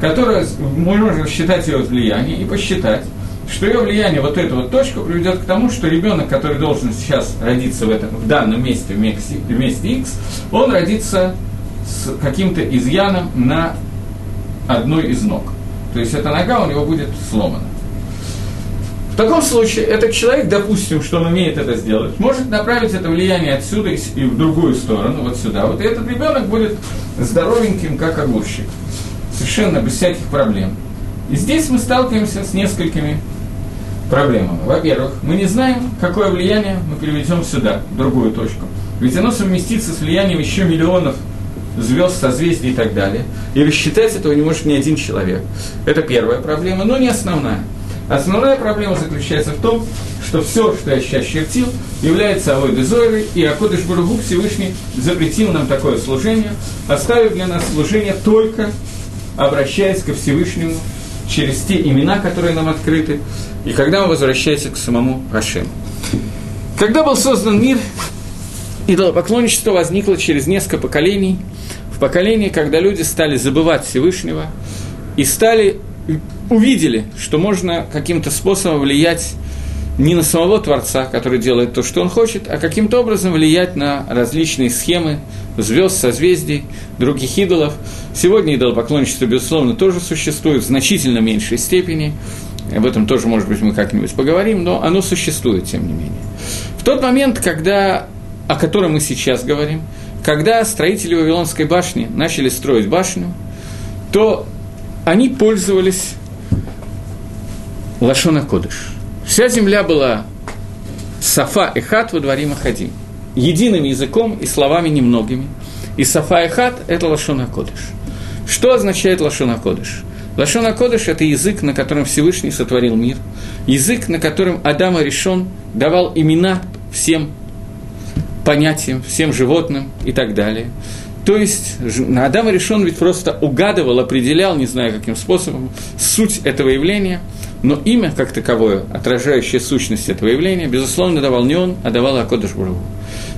которая, мы можем считать ее влияние и посчитать, что ее влияние, вот эту вот точку, приведет к тому, что ребенок, который должен сейчас родиться в, этом, в данном месте, в месте, в месте X, он родится с каким-то изъяном на одной из ног. То есть эта нога у него будет сломана. В таком случае этот человек, допустим, что он умеет это сделать, может направить это влияние отсюда и в другую сторону, вот сюда. Вот и этот ребенок будет здоровеньким, как огурчик. Совершенно без всяких проблем. И здесь мы сталкиваемся с несколькими проблемами. Во-первых, мы не знаем, какое влияние мы переведем сюда, в другую точку. Ведь оно совместится с влиянием еще миллионов звезд, созвездий и так далее. И рассчитать этого не может ни один человек. Это первая проблема, но не основная. Основная проблема заключается в том, что все, что я сейчас чертил, является Авой Дезойрой, и Акодыш Бургу Всевышний запретил нам такое служение, оставив для нас служение только обращаясь ко Всевышнему через те имена, которые нам открыты, и когда мы возвращаемся к самому Ашему. Когда был создан мир, идолопоклонничество возникло через несколько поколений. В поколении, когда люди стали забывать Всевышнего и стали увидели, что можно каким-то способом влиять не на самого Творца, который делает то, что он хочет, а каким-то образом влиять на различные схемы звезд, созвездий, других идолов. Сегодня идолопоклонничество, безусловно, тоже существует в значительно меньшей степени. Об этом тоже, может быть, мы как-нибудь поговорим, но оно существует, тем не менее. В тот момент, когда, о котором мы сейчас говорим, когда строители Вавилонской башни начали строить башню, то они пользовались Лашона Кодыш. Вся земля была Сафа и Хат во дворе Махадим. Единым языком и словами немногими. И Сафа и Хат – это Лашона Кодыш. Что означает Лашона Кодыш? Лашона Кодыш – это язык, на котором Всевышний сотворил мир. Язык, на котором Адам решен давал имена всем понятиям, всем животным и так далее. То есть Адам решен ведь просто угадывал, определял, не знаю каким способом, суть этого явления, но имя как таковое, отражающее сущность этого явления, безусловно, давал не он, а давал Акодыш Бургу.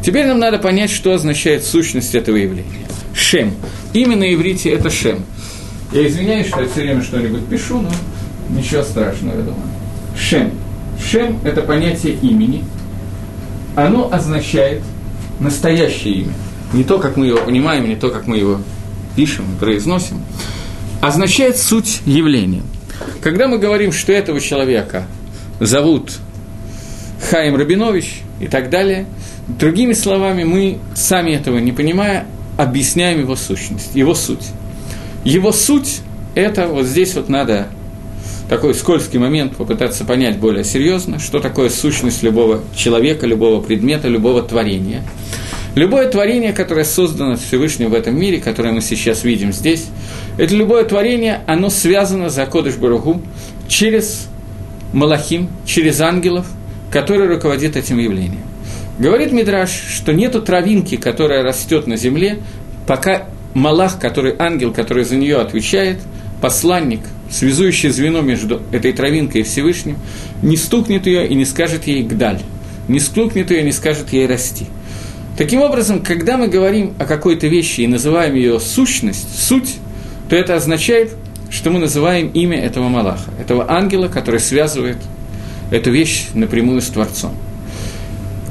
Теперь нам надо понять, что означает сущность этого явления. Шем. Имя на иврите – это Шем. Я извиняюсь, что я все время что-нибудь пишу, но ничего страшного, я думаю. Шем. Шем – это понятие имени. Оно означает настоящее имя. Не то, как мы его понимаем, не то, как мы его пишем произносим. Означает суть явления. Когда мы говорим, что этого человека зовут Хаим Рабинович и так далее, другими словами, мы, сами этого не понимая, объясняем его сущность, его суть. Его суть – это вот здесь вот надо такой скользкий момент попытаться понять более серьезно, что такое сущность любого человека, любого предмета, любого творения. Любое творение, которое создано Всевышним в этом мире, которое мы сейчас видим здесь, это любое творение, оно связано за Кодыш Баругу через Малахим, через ангелов, которые руководят этим явлением. Говорит Мидраш, что нету травинки, которая растет на земле, пока Малах, который ангел, который за нее отвечает, посланник, связующее звено между этой травинкой и Всевышним, не стукнет ее и не скажет ей «гдаль», не стукнет ее и не скажет ей «расти». Таким образом, когда мы говорим о какой-то вещи и называем ее сущность, суть, то это означает, что мы называем имя этого Малаха, этого ангела, который связывает эту вещь напрямую с Творцом.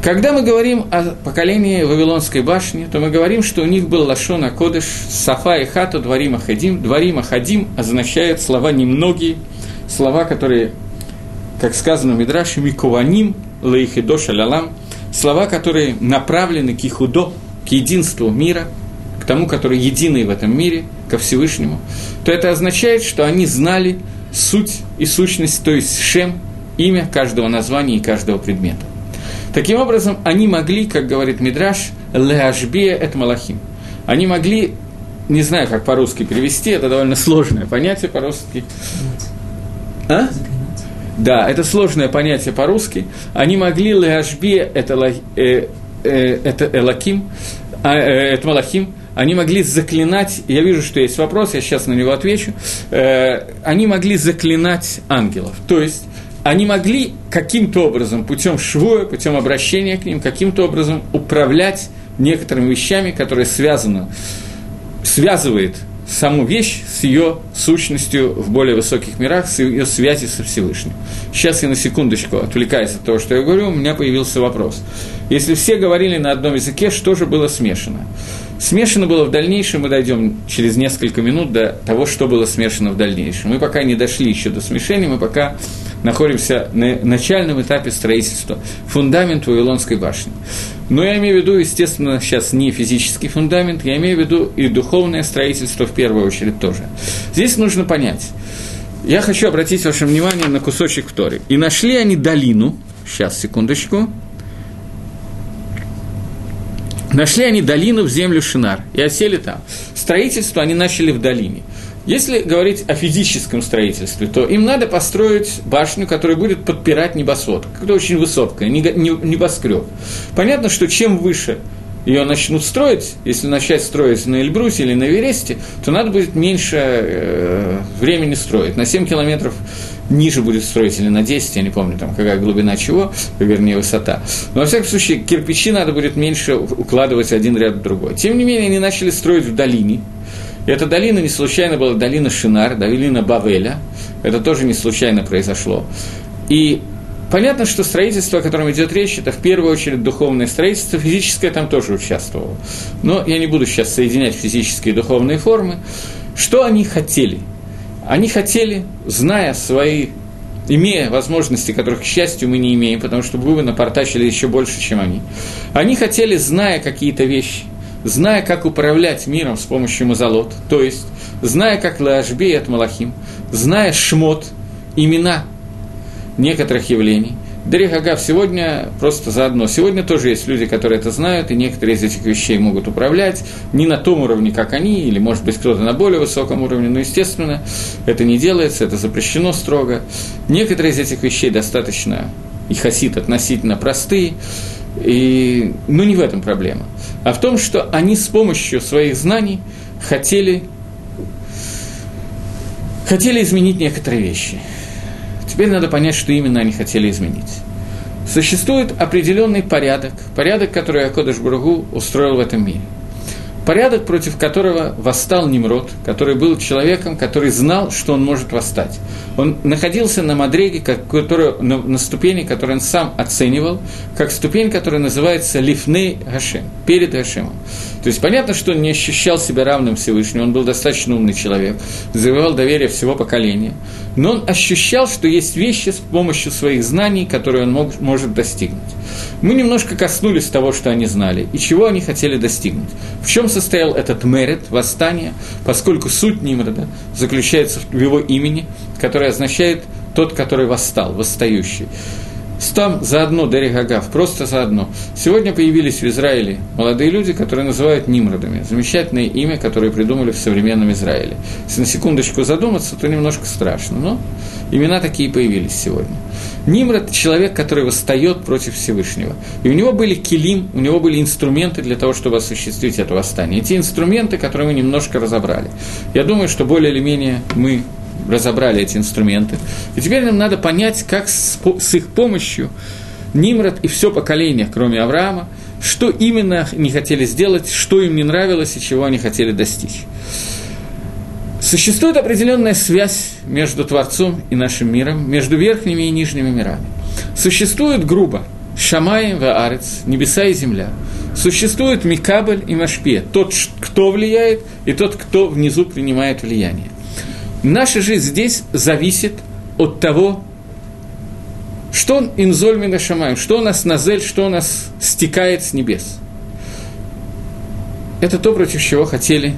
Когда мы говорим о поколении Вавилонской башни, то мы говорим, что у них был Лашона Кодыш, Сафа и Хата, Дварима Хадим. Дварима Хадим означает слова немногие, слова, которые, как сказано в Мидраше, Микуваним, Лаихидо Шалялам, слова, которые направлены к Ихудо, к единству мира, к тому, который единый в этом мире, ко Всевышнему, то это означает, что они знали суть и сущность, то есть Шем, имя каждого названия и каждого предмета. Таким образом, они могли, как говорит Мидраш, леашбия это малахим. Они могли, не знаю, как по-русски перевести, это довольно сложное понятие по-русски. А? Да, это сложное понятие по-русски. Они могли леашбия это, э, э, это элаким, а, э, это малахим, они могли заклинать, я вижу, что есть вопрос, я сейчас на него отвечу, э, они могли заклинать ангелов. То есть они могли каким-то образом, путем швоя, путем обращения к ним, каким-то образом управлять некоторыми вещами, которые связаны, связывает саму вещь с ее сущностью в более высоких мирах, с ее связи со Всевышним. Сейчас я на секундочку отвлекаюсь от того, что я говорю, у меня появился вопрос. Если все говорили на одном языке, что же было смешано? Смешано было в дальнейшем, мы дойдем через несколько минут до того, что было смешано в дальнейшем. Мы пока не дошли еще до смешения, мы пока находимся на начальном этапе строительства, фундамент Вавилонской башни. Но я имею в виду, естественно, сейчас не физический фундамент, я имею в виду и духовное строительство в первую очередь тоже. Здесь нужно понять. Я хочу обратить ваше внимание на кусочек в Торе. И нашли они долину, сейчас, секундочку, Нашли они долину в землю Шинар и осели там. Строительство они начали в долине. Если говорить о физическом строительстве, то им надо построить башню, которая будет подпирать небосвод. Это очень высокая, небоскреб. Понятно, что чем выше ее начнут строить, если начать строить на Эльбрусе или на Вересте, то надо будет меньше э, времени строить. На 7 километров ниже будет строить или на 10, я не помню, там, какая глубина чего, вернее, высота. Но, во всяком случае, кирпичи надо будет меньше укладывать один ряд в другой. Тем не менее, они начали строить в долине, и эта долина не случайно была долина Шинар, долина Бавеля. Это тоже не случайно произошло. И Понятно, что строительство, о котором идет речь, это в первую очередь духовное строительство, физическое там тоже участвовало. Но я не буду сейчас соединять физические и духовные формы. Что они хотели? Они хотели, зная свои имея возможности, которых, к счастью, мы не имеем, потому что бы напортачили еще больше, чем они. Они хотели, зная какие-то вещи, зная, как управлять миром с помощью мазолот, то есть, зная, как Лаашбей от Малахим, зная шмот, имена некоторых явлений. Дарих сегодня просто заодно. Сегодня тоже есть люди, которые это знают, и некоторые из этих вещей могут управлять не на том уровне, как они, или, может быть, кто-то на более высоком уровне, но, естественно, это не делается, это запрещено строго. Некоторые из этих вещей достаточно, и хасид относительно простые, и, ну, не в этом проблема, а в том, что они с помощью своих знаний хотели, хотели изменить некоторые вещи – Теперь надо понять, что именно они хотели изменить. Существует определенный порядок, порядок, который Акодыш Бургу устроил в этом мире. Порядок, против которого восстал Немрод, который был человеком, который знал, что он может восстать. Он находился на Мадреге, который, на, на ступени, которую он сам оценивал, как ступень, которая называется Лифней Гашем, перед Гашемом. То есть понятно, что он не ощущал себя равным Всевышнему, он был достаточно умный человек, завоевал доверие всего поколения, но он ощущал, что есть вещи с помощью своих знаний, которые он мог, может достигнуть. Мы немножко коснулись того, что они знали, и чего они хотели достигнуть. В чем состоял этот мерит, восстание, поскольку суть Нимрода заключается в его имени, которое означает тот, который восстал, восстающий. Там заодно Дери Гагав, просто заодно. Сегодня появились в Израиле молодые люди, которые называют Нимродами. Замечательное имя, которое придумали в современном Израиле. Если на секундочку задуматься, то немножко страшно, но имена такие появились сегодня. Нимрод – человек, который восстает против Всевышнего. И у него были килим, у него были инструменты для того, чтобы осуществить это восстание. Эти инструменты, которые мы немножко разобрали. Я думаю, что более или менее мы разобрали эти инструменты. И теперь нам надо понять, как с, с их помощью Нимрод и все поколение, кроме Авраама, что именно не хотели сделать, что им не нравилось и чего они хотели достичь. Существует определенная связь между Творцом и нашим миром, между верхними и нижними мирами. Существует грубо Шамай Ваарец, небеса и земля. Существует Микабль и Машпе, тот, кто влияет, и тот, кто внизу принимает влияние. Наша жизнь здесь зависит от того, что инзоль минашамаем, что у нас назель, что у нас стекает с небес. Это то, против чего хотели,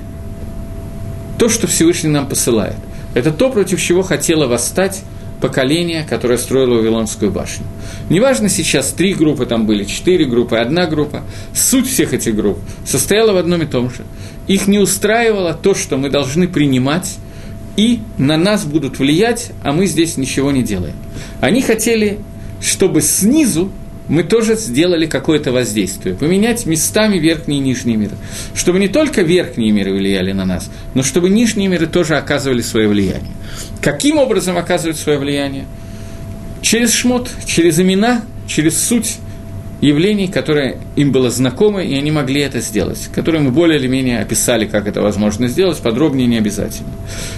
то, что Всевышний нам посылает. Это то, против чего хотело восстать поколение, которое строило Вавилонскую башню. Неважно сейчас, три группы там были, четыре группы, одна группа. Суть всех этих групп состояла в одном и том же. Их не устраивало то, что мы должны принимать и на нас будут влиять, а мы здесь ничего не делаем. Они хотели, чтобы снизу мы тоже сделали какое-то воздействие, поменять местами верхние и нижние миры, чтобы не только верхние миры влияли на нас, но чтобы нижние миры тоже оказывали свое влияние. Каким образом оказывают свое влияние? Через шмот, через имена, через суть явлений, которые им было знакомо, и они могли это сделать, которые мы более или менее описали, как это возможно сделать, подробнее не обязательно.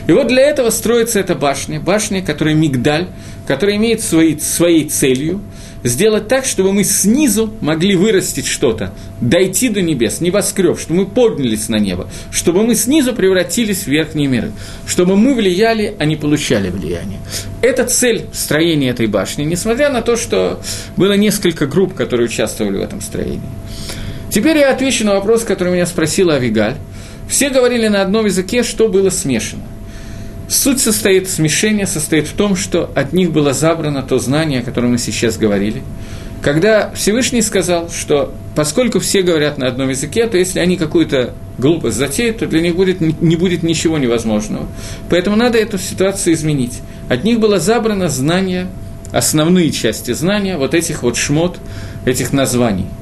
И вот для этого строится эта башня, башня, которая мигдаль, которая имеет свои, своей целью – сделать так, чтобы мы снизу могли вырастить что-то, дойти до небес, небоскреб, чтобы мы поднялись на небо, чтобы мы снизу превратились в верхние миры, чтобы мы влияли, а не получали влияние. Это цель строения этой башни, несмотря на то, что было несколько групп, которые участвовали в этом строении. Теперь я отвечу на вопрос, который меня спросила Авигаль. Все говорили на одном языке, что было смешано. Суть состоит, смешение состоит в том, что от них было забрано то знание, о котором мы сейчас говорили. Когда Всевышний сказал, что поскольку все говорят на одном языке, то если они какую-то глупость затеют, то для них будет, не будет ничего невозможного. Поэтому надо эту ситуацию изменить. От них было забрано знание, основные части знания, вот этих вот шмот, этих названий –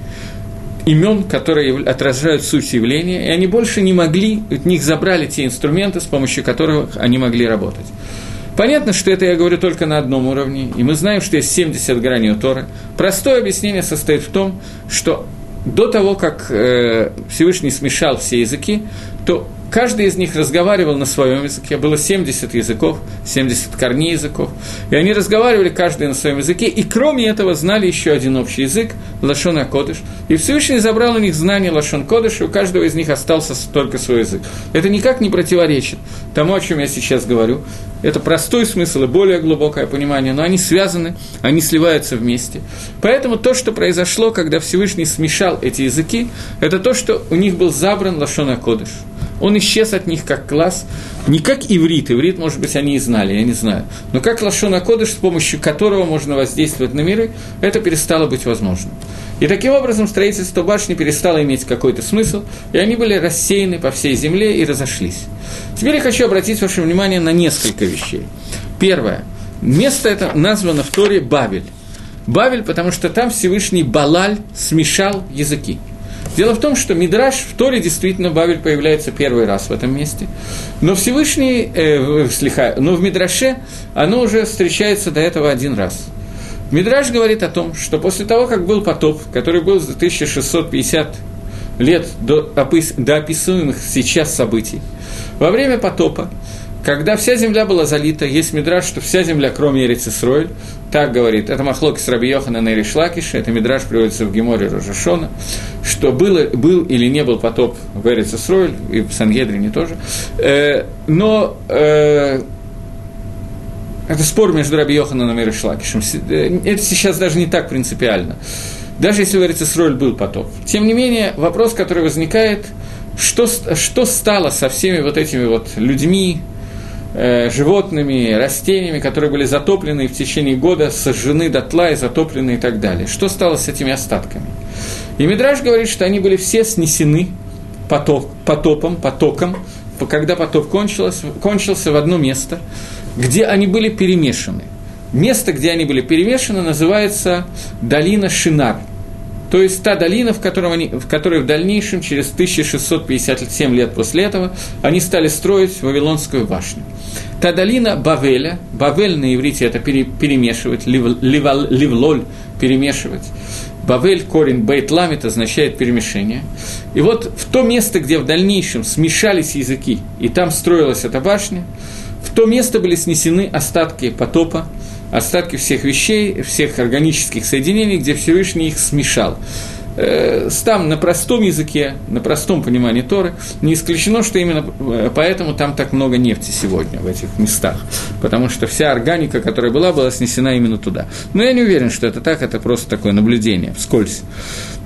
имен, которые отражают суть явления, и они больше не могли, от них забрали те инструменты, с помощью которых они могли работать. Понятно, что это я говорю только на одном уровне, и мы знаем, что есть 70 граней у Торы. Простое объяснение состоит в том, что до того, как э, Всевышний смешал все языки, то каждый из них разговаривал на своем языке, было 70 языков, 70 корней языков, и они разговаривали каждый на своем языке, и кроме этого знали еще один общий язык, Лашон Акодыш, и Всевышний забрал у них знание Лашон Кодыш, и у каждого из них остался только свой язык. Это никак не противоречит тому, о чем я сейчас говорю. Это простой смысл и более глубокое понимание, но они связаны, они сливаются вместе. Поэтому то, что произошло, когда Всевышний смешал эти языки, это то, что у них был забран Лашон Кодыш. Он исчез от них как класс, не как иврит, иврит, может быть, они и знали, я не знаю, но как Лашон Кодыш, с помощью которого можно воздействовать на миры, это перестало быть возможным. И таким образом строительство башни перестало иметь какой-то смысл, и они были рассеяны по всей земле и разошлись. Теперь я хочу обратить ваше внимание на несколько вещей. Первое. Место это названо в Торе Бавель. Бавель, потому что там Всевышний Балаль смешал языки. Дело в том, что Мидраш в Торе действительно Бавель появляется первый раз в этом месте, но Всевышний, э, слиха, но в Мидраше оно уже встречается до этого один раз. Мидраш говорит о том, что после того, как был потоп, который был за 1650 лет до, до описываемых сейчас событий, во время потопа, когда вся земля была залита, есть мидраж, что вся земля, кроме Эрицисройль, так говорит, это Махлок с Раби Йохана на Иришлакише, это мидраж приводится в Геморе Рожашона, что было, был или не был потоп в Эрицисройль, и в Сангедрине тоже, э, но э, это спор между Раби Йохананом и Иришлакишем. Э, это сейчас даже не так принципиально. Даже если в Эрицисройль был потоп. Тем не менее, вопрос, который возникает, что, что стало со всеми вот этими вот людьми, животными, растениями, которые были затоплены в течение года, сожжены дотла и затоплены и так далее. Что стало с этими остатками? И Мидраж говорит, что они были все снесены потоп, потопом, потоком, когда потоп кончился, кончился в одно место, где они были перемешаны. Место, где они были перемешаны, называется долина Шинар – то есть та долина, в, котором они, в которой в дальнейшем, через 1657 лет после этого, они стали строить Вавилонскую башню. Та долина Бавеля, Бавель на иврите это пере, перемешивать, лив, ливал, ливлоль перемешивать. Бавель, корень бейт ламит означает перемешение. И вот в то место, где в дальнейшем смешались языки, и там строилась эта башня, в то место были снесены остатки потопа, остатки всех вещей, всех органических соединений, где Всевышний их смешал. Э, там на простом языке, на простом понимании Торы, не исключено, что именно э, поэтому там так много нефти сегодня в этих местах, потому что вся органика, которая была, была снесена именно туда. Но я не уверен, что это так, это просто такое наблюдение, вскользь.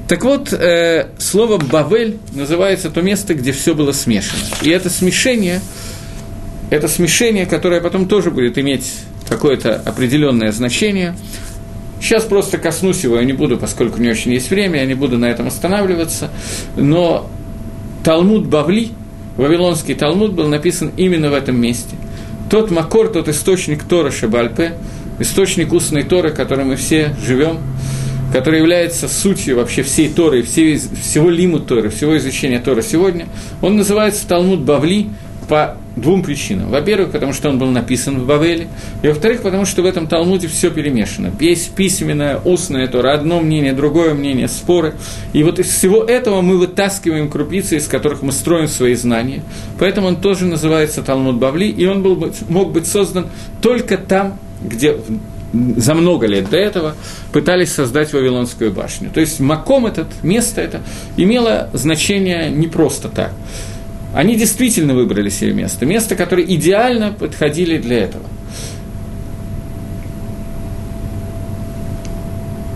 Так вот, э, слово «бавель» называется то место, где все было смешано. И это смешение, это смешение, которое потом тоже будет иметь какое-то определенное значение. Сейчас просто коснусь его, я не буду, поскольку не очень есть время, я не буду на этом останавливаться. Но Талмуд Бавли, Вавилонский Талмуд, был написан именно в этом месте. Тот Макор, тот источник Тора Шабальпе, источник устной Торы, которым мы все живем, который является сутью вообще всей Торы, всей, всего лиму Торы, всего изучения Тора сегодня, он называется Талмуд Бавли по двум причинам. Во-первых, потому что он был написан в Бавеле, и во-вторых, потому что в этом Талмуде все перемешано. Есть письменное, устное Тора, одно мнение, другое мнение, споры. И вот из всего этого мы вытаскиваем крупицы, из которых мы строим свои знания. Поэтому он тоже называется Талмуд Бавли, и он был, мог быть создан только там, где за много лет до этого пытались создать Вавилонскую башню. То есть Маком этот, место это, имело значение не просто так. Они действительно выбрали себе место, место, которое идеально подходили для этого.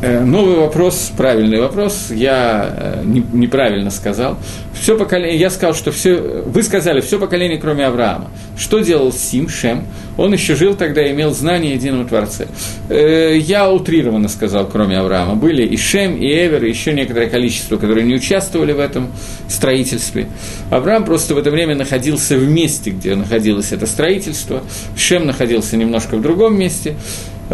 Новый вопрос, правильный вопрос, я э, неправильно сказал. Все поколение, я сказал, что все, вы сказали, все поколение, кроме Авраама. Что делал Сим, Шем? Он еще жил тогда, имел знания единого Творца. Э, я утрированно сказал, кроме Авраама. Были и Шем, и Эвер, и еще некоторое количество, которые не участвовали в этом строительстве. Авраам просто в это время находился в месте, где находилось это строительство. Шем находился немножко в другом месте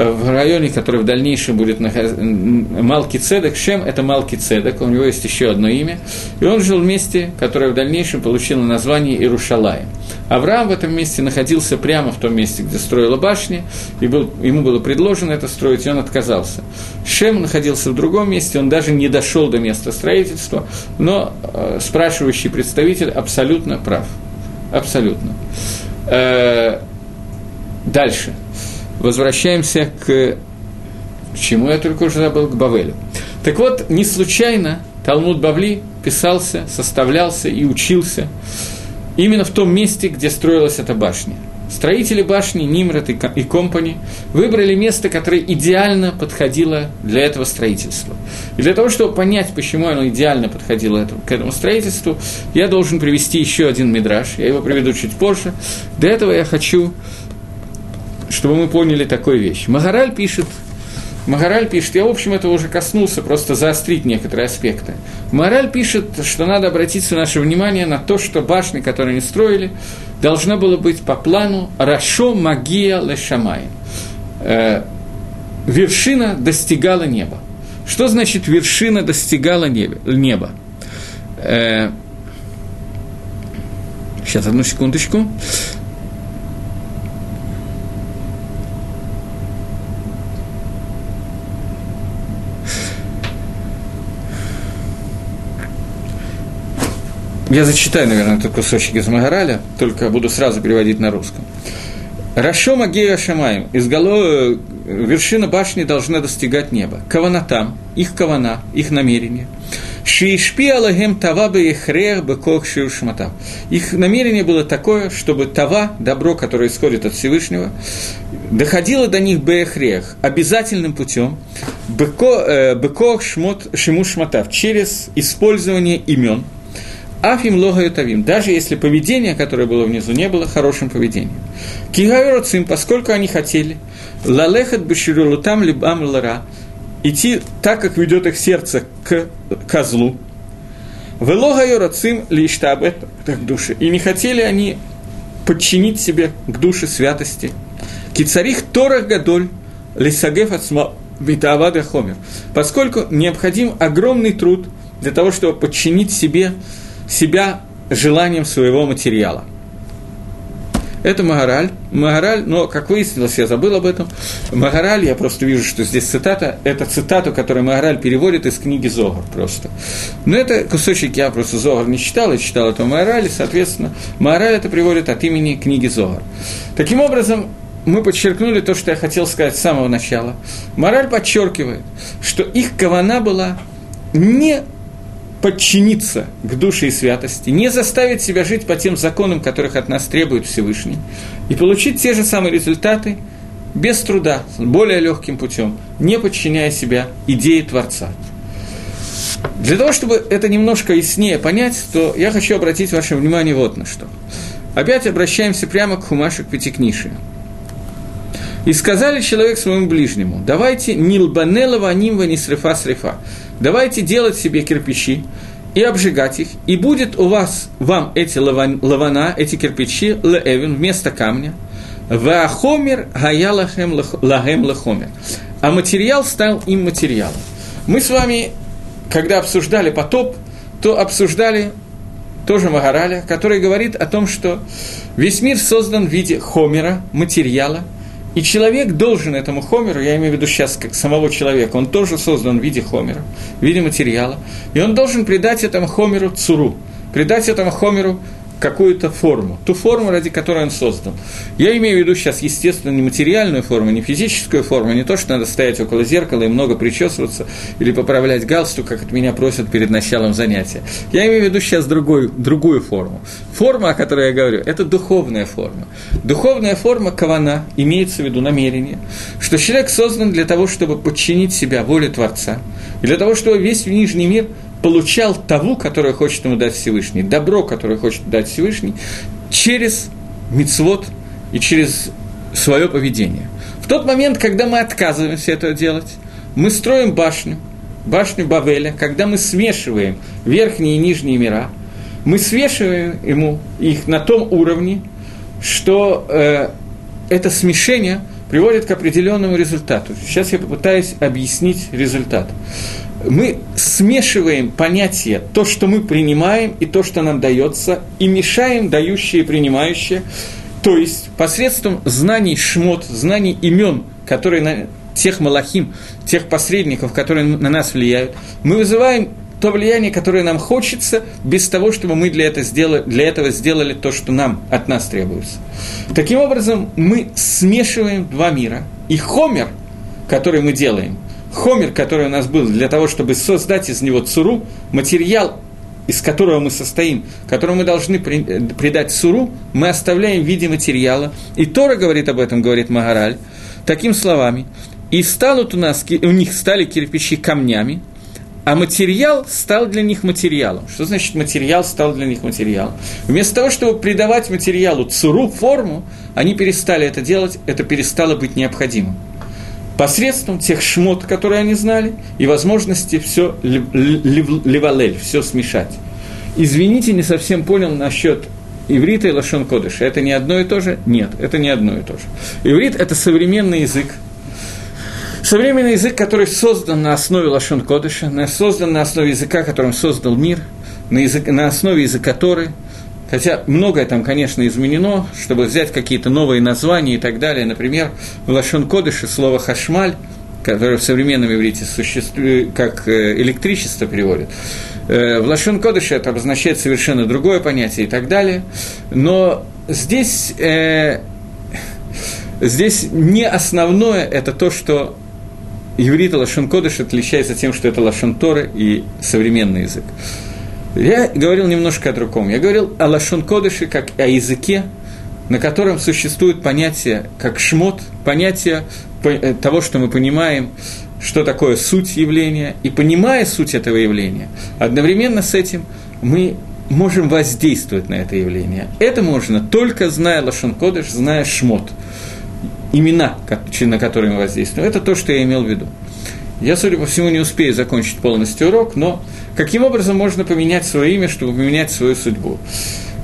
в районе, который в дальнейшем будет находиться, Малки Цедек, Шем – это Малки Цедек, у него есть еще одно имя, и он жил в месте, которое в дальнейшем получило название Ирушалаем. Авраам в этом месте находился прямо в том месте, где строила башня, и был, ему было предложено это строить, и он отказался. Шем находился в другом месте, он даже не дошел до места строительства, но э, спрашивающий представитель абсолютно прав. Абсолютно. Э, дальше. Возвращаемся к... К чему я только уже забыл? К Бавелю. Так вот, не случайно Талмуд Бавли писался, составлялся и учился именно в том месте, где строилась эта башня. Строители башни Нимрат и Компани выбрали место, которое идеально подходило для этого строительства. И для того, чтобы понять, почему оно идеально подходило к этому строительству, я должен привести еще один мидраж. Я его приведу чуть позже. До этого я хочу, чтобы мы поняли такую вещь. Магараль пишет Магараль пишет, я, в общем, этого уже коснулся, просто заострить некоторые аспекты. Магараль пишет, что надо обратить наше внимание на то, что башни, которые они строили, должна была быть по плану «Рашо магия лешамай». Э, вершина достигала неба. Что значит вершина достигала неба? Э, сейчас, одну секундочку. Я зачитаю, наверное, этот кусочек из Магараля, только буду сразу переводить на русском. Рашо Магея Шамаем, из голо... вершина башни должна достигать неба. Кавана там, их кавана, их намерение. Шиишпи Алагем Тава Бехрех Бекох Шиушматав. Их намерение было такое, чтобы Тава, добро, которое исходит от Всевышнего, доходило до них Бехрех обязательным путем Бекох Шиму Шматав, через использование имен – Афим лога тавим, даже если поведение, которое было внизу, не было хорошим поведением. Кигайроцим, поскольку они хотели, лалехат беширулутам либам лара, идти так, как ведет их сердце к козлу. Велога юрацим лиштабет к душе. И не хотели они подчинить себе к душе святости. Кицарих торах гадоль лисагеф ацма витавада хомер. Поскольку необходим огромный труд для того, чтобы подчинить себе себя желанием своего материала. Это Магараль. Магараль, но, как выяснилось, я забыл об этом. Магараль, я просто вижу, что здесь цитата, это цитату, которую Магараль переводит из книги Зогар просто. Но это кусочек я просто Зогар не читал, я читал это Магараль, и, соответственно, Магараль это приводит от имени книги Зогар. Таким образом, мы подчеркнули то, что я хотел сказать с самого начала. Мораль подчеркивает, что их кавана была не подчиниться к душе и святости, не заставить себя жить по тем законам, которых от нас требует Всевышний, и получить те же самые результаты без труда, более легким путем, не подчиняя себя идее Творца. Для того, чтобы это немножко яснее понять, то я хочу обратить ваше внимание вот на что. Опять обращаемся прямо к Хумашу, к Пятикнишию. И сказали человек своему ближнему, давайте нилбанелова нимва не срефа срефа. Давайте делать себе кирпичи и обжигать их, и будет у вас, вам эти лаван, лавана, эти кирпичи, леэвен, вместо камня, ваахомер гаялахем лагем лахомер. А материал стал им материалом. Мы с вами, когда обсуждали потоп, то обсуждали тоже Магараля, который говорит о том, что весь мир создан в виде хомера, материала – и человек должен этому хомеру, я имею в виду сейчас как самого человека, он тоже создан в виде хомера, в виде материала, и он должен придать этому хомеру цуру, придать этому хомеру какую-то форму, ту форму, ради которой он создан. Я имею в виду сейчас, естественно, не материальную форму, не физическую форму, не то, что надо стоять около зеркала и много причесываться или поправлять галстук, как от меня просят перед началом занятия. Я имею в виду сейчас другой, другую форму. Форма, о которой я говорю, это духовная форма. Духовная форма кавана имеется в виду намерение, что человек создан для того, чтобы подчинить себя воле Творца, и для того, чтобы весь нижний мир – получал того, которое хочет ему дать Всевышний, добро, которое хочет дать Всевышний, через мицвод и через свое поведение. В тот момент, когда мы отказываемся это делать, мы строим башню, башню Бавеля, когда мы смешиваем верхние и нижние мира, мы смешиваем ему их на том уровне, что э, это смешение приводит к определенному результату. Сейчас я попытаюсь объяснить результат мы смешиваем понятия, то, что мы принимаем, и то, что нам дается, и мешаем дающие и принимающие. То есть посредством знаний шмот, знаний имен, которые на тех малахим, тех посредников, которые на нас влияют, мы вызываем то влияние, которое нам хочется, без того, чтобы мы для, этого сделали, для этого сделали то, что нам от нас требуется. Таким образом, мы смешиваем два мира. И хомер, который мы делаем, хомер, который у нас был для того, чтобы создать из него цуру, материал, из которого мы состоим, которому мы должны придать суру, мы оставляем в виде материала. И Тора говорит об этом, говорит Магараль, такими словами. И станут у нас, у них стали кирпичи камнями, а материал стал для них материалом. Что значит материал стал для них материалом? Вместо того, чтобы придавать материалу цуру, форму, они перестали это делать, это перестало быть необходимым. Посредством тех шмот, которые они знали, и возможности все левалель, все смешать. Извините, не совсем понял насчет иврита и лашон кодыша. Это не одно и то же? Нет, это не одно и то же. Иврит – это современный язык, Современный язык, который создан на основе Лашон Кодыша, создан на основе языка, которым создал мир, на, язык, на основе языка Торы, хотя многое там, конечно, изменено, чтобы взять какие-то новые названия и так далее. Например, в Лашон Кодыше слово «хашмаль», которое в современном иврите существует, как э, электричество приводит, э, в Лашон Кодыше это обозначает совершенно другое понятие и так далее. Но здесь, э, здесь не основное это то, что иврит Лашон Кодыш отличается тем, что это Лашон Торы и современный язык. Я говорил немножко о другом. Я говорил о Лашон Кодыше как о языке, на котором существует понятие как шмот, понятие э, того, что мы понимаем, что такое суть явления, и понимая суть этого явления, одновременно с этим мы можем воздействовать на это явление. Это можно только зная Лашон Кодыш, зная шмот – имена, на которые мы воздействуем. Это то, что я имел в виду. Я, судя по всему, не успею закончить полностью урок, но каким образом можно поменять свое имя, чтобы поменять свою судьбу?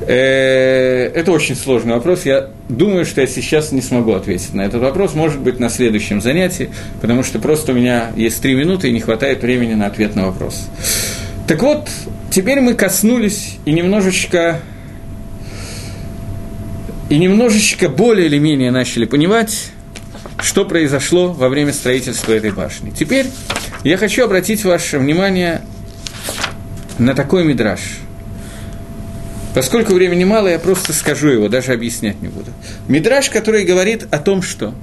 Э, это очень сложный вопрос. Я думаю, что я сейчас не смогу ответить на этот вопрос. Может быть, на следующем занятии, потому что просто у меня есть три минуты и не хватает времени на ответ на вопрос. Так вот, теперь мы коснулись и немножечко и немножечко более или менее начали понимать, что произошло во время строительства этой башни. Теперь я хочу обратить ваше внимание на такой мидраж. Поскольку времени мало, я просто скажу его, даже объяснять не буду. Мидраж, который говорит о том, что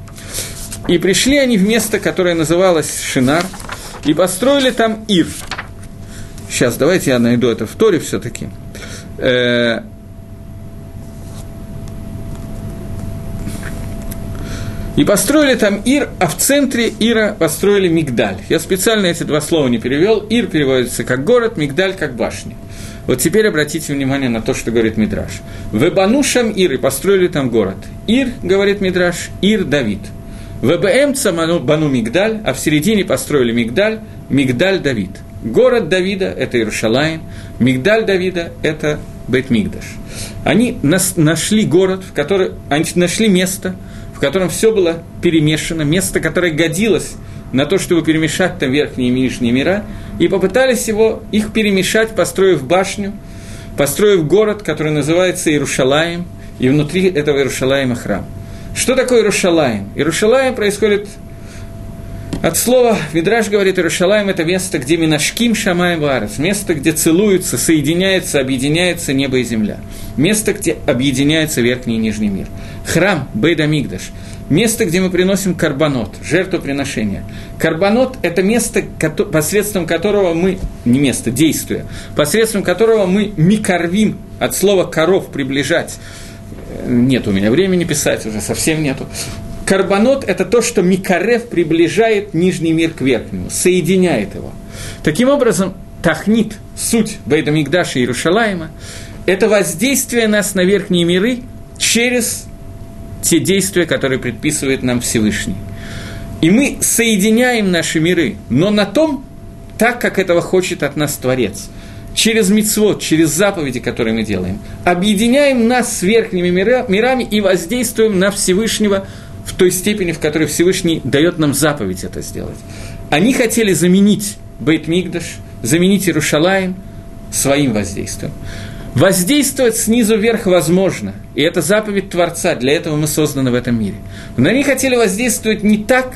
«И пришли они в место, которое называлось Шинар, и построили там Ир». Сейчас, давайте я найду это в Торе все-таки. И построили там Ир, а в центре Ира построили Мигдаль. Я специально эти два слова не перевел. Ир переводится как город, Мигдаль как башня. Вот теперь обратите внимание на то, что говорит Мидраш. Вебанушам Ир, и построили там город. Ир, говорит Мидраш, Ир Давид. ВБМ Бану Мигдаль, а в середине построили Мигдаль, Мигдаль Давид. Город Давида – это Иерушалаем, Мигдаль Давида – это Бет Мигдаш. Они нас, нашли город, в который, они нашли место – в котором все было перемешано, место, которое годилось на то, чтобы перемешать там верхние и нижние мира, и попытались его, их перемешать, построив башню, построив город, который называется Иерушалаем, и внутри этого Иерушалаема храм. Что такое Иерушалаем? Иерушалаем происходит от слова, Видраж говорит, Иерушалаем – это место, где Минашким Шамаем Варес, место, где целуются, соединяются, объединяется небо и земля, место, где объединяется верхний и нижний мир. Храм Бейда Мигдаш – место, где мы приносим карбонот, жертвоприношение. Карбонот – это место, посредством которого мы, не место, действие, посредством которого мы микорвим, от слова «коров» приближать, нет у меня времени писать, уже совсем нету. Карбонот – это то, что Микарев приближает нижний мир к верхнему, соединяет его. Таким образом, Тахнит, суть Бейдамикдаша и Иерушалаема, это воздействие нас на верхние миры через те действия, которые предписывает нам Всевышний. И мы соединяем наши миры, но на том, так, как этого хочет от нас Творец. Через мицвод, через заповеди, которые мы делаем. Объединяем нас с верхними мирами и воздействуем на Всевышнего в той степени, в которой Всевышний дает нам заповедь это сделать. Они хотели заменить Бейт Мигдаш, заменить Иерушалаем своим воздействием. Воздействовать снизу вверх возможно, и это заповедь Творца, для этого мы созданы в этом мире. Но они хотели воздействовать не так,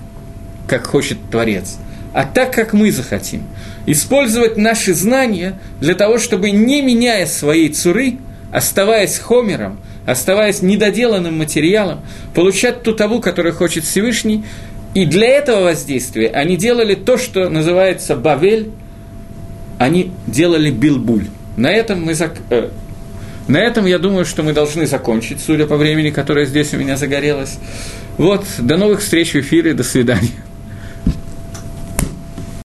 как хочет Творец, а так, как мы захотим. Использовать наши знания для того, чтобы, не меняя своей цуры, оставаясь хомером, оставаясь недоделанным материалом, получать ту таву, которую хочет Всевышний, и для этого воздействия они делали то, что называется Бавель, они делали билбуль. На этом мы зак... э, на этом я думаю, что мы должны закончить, судя по времени, которое здесь у меня загорелось. Вот, до новых встреч в эфире, до свидания.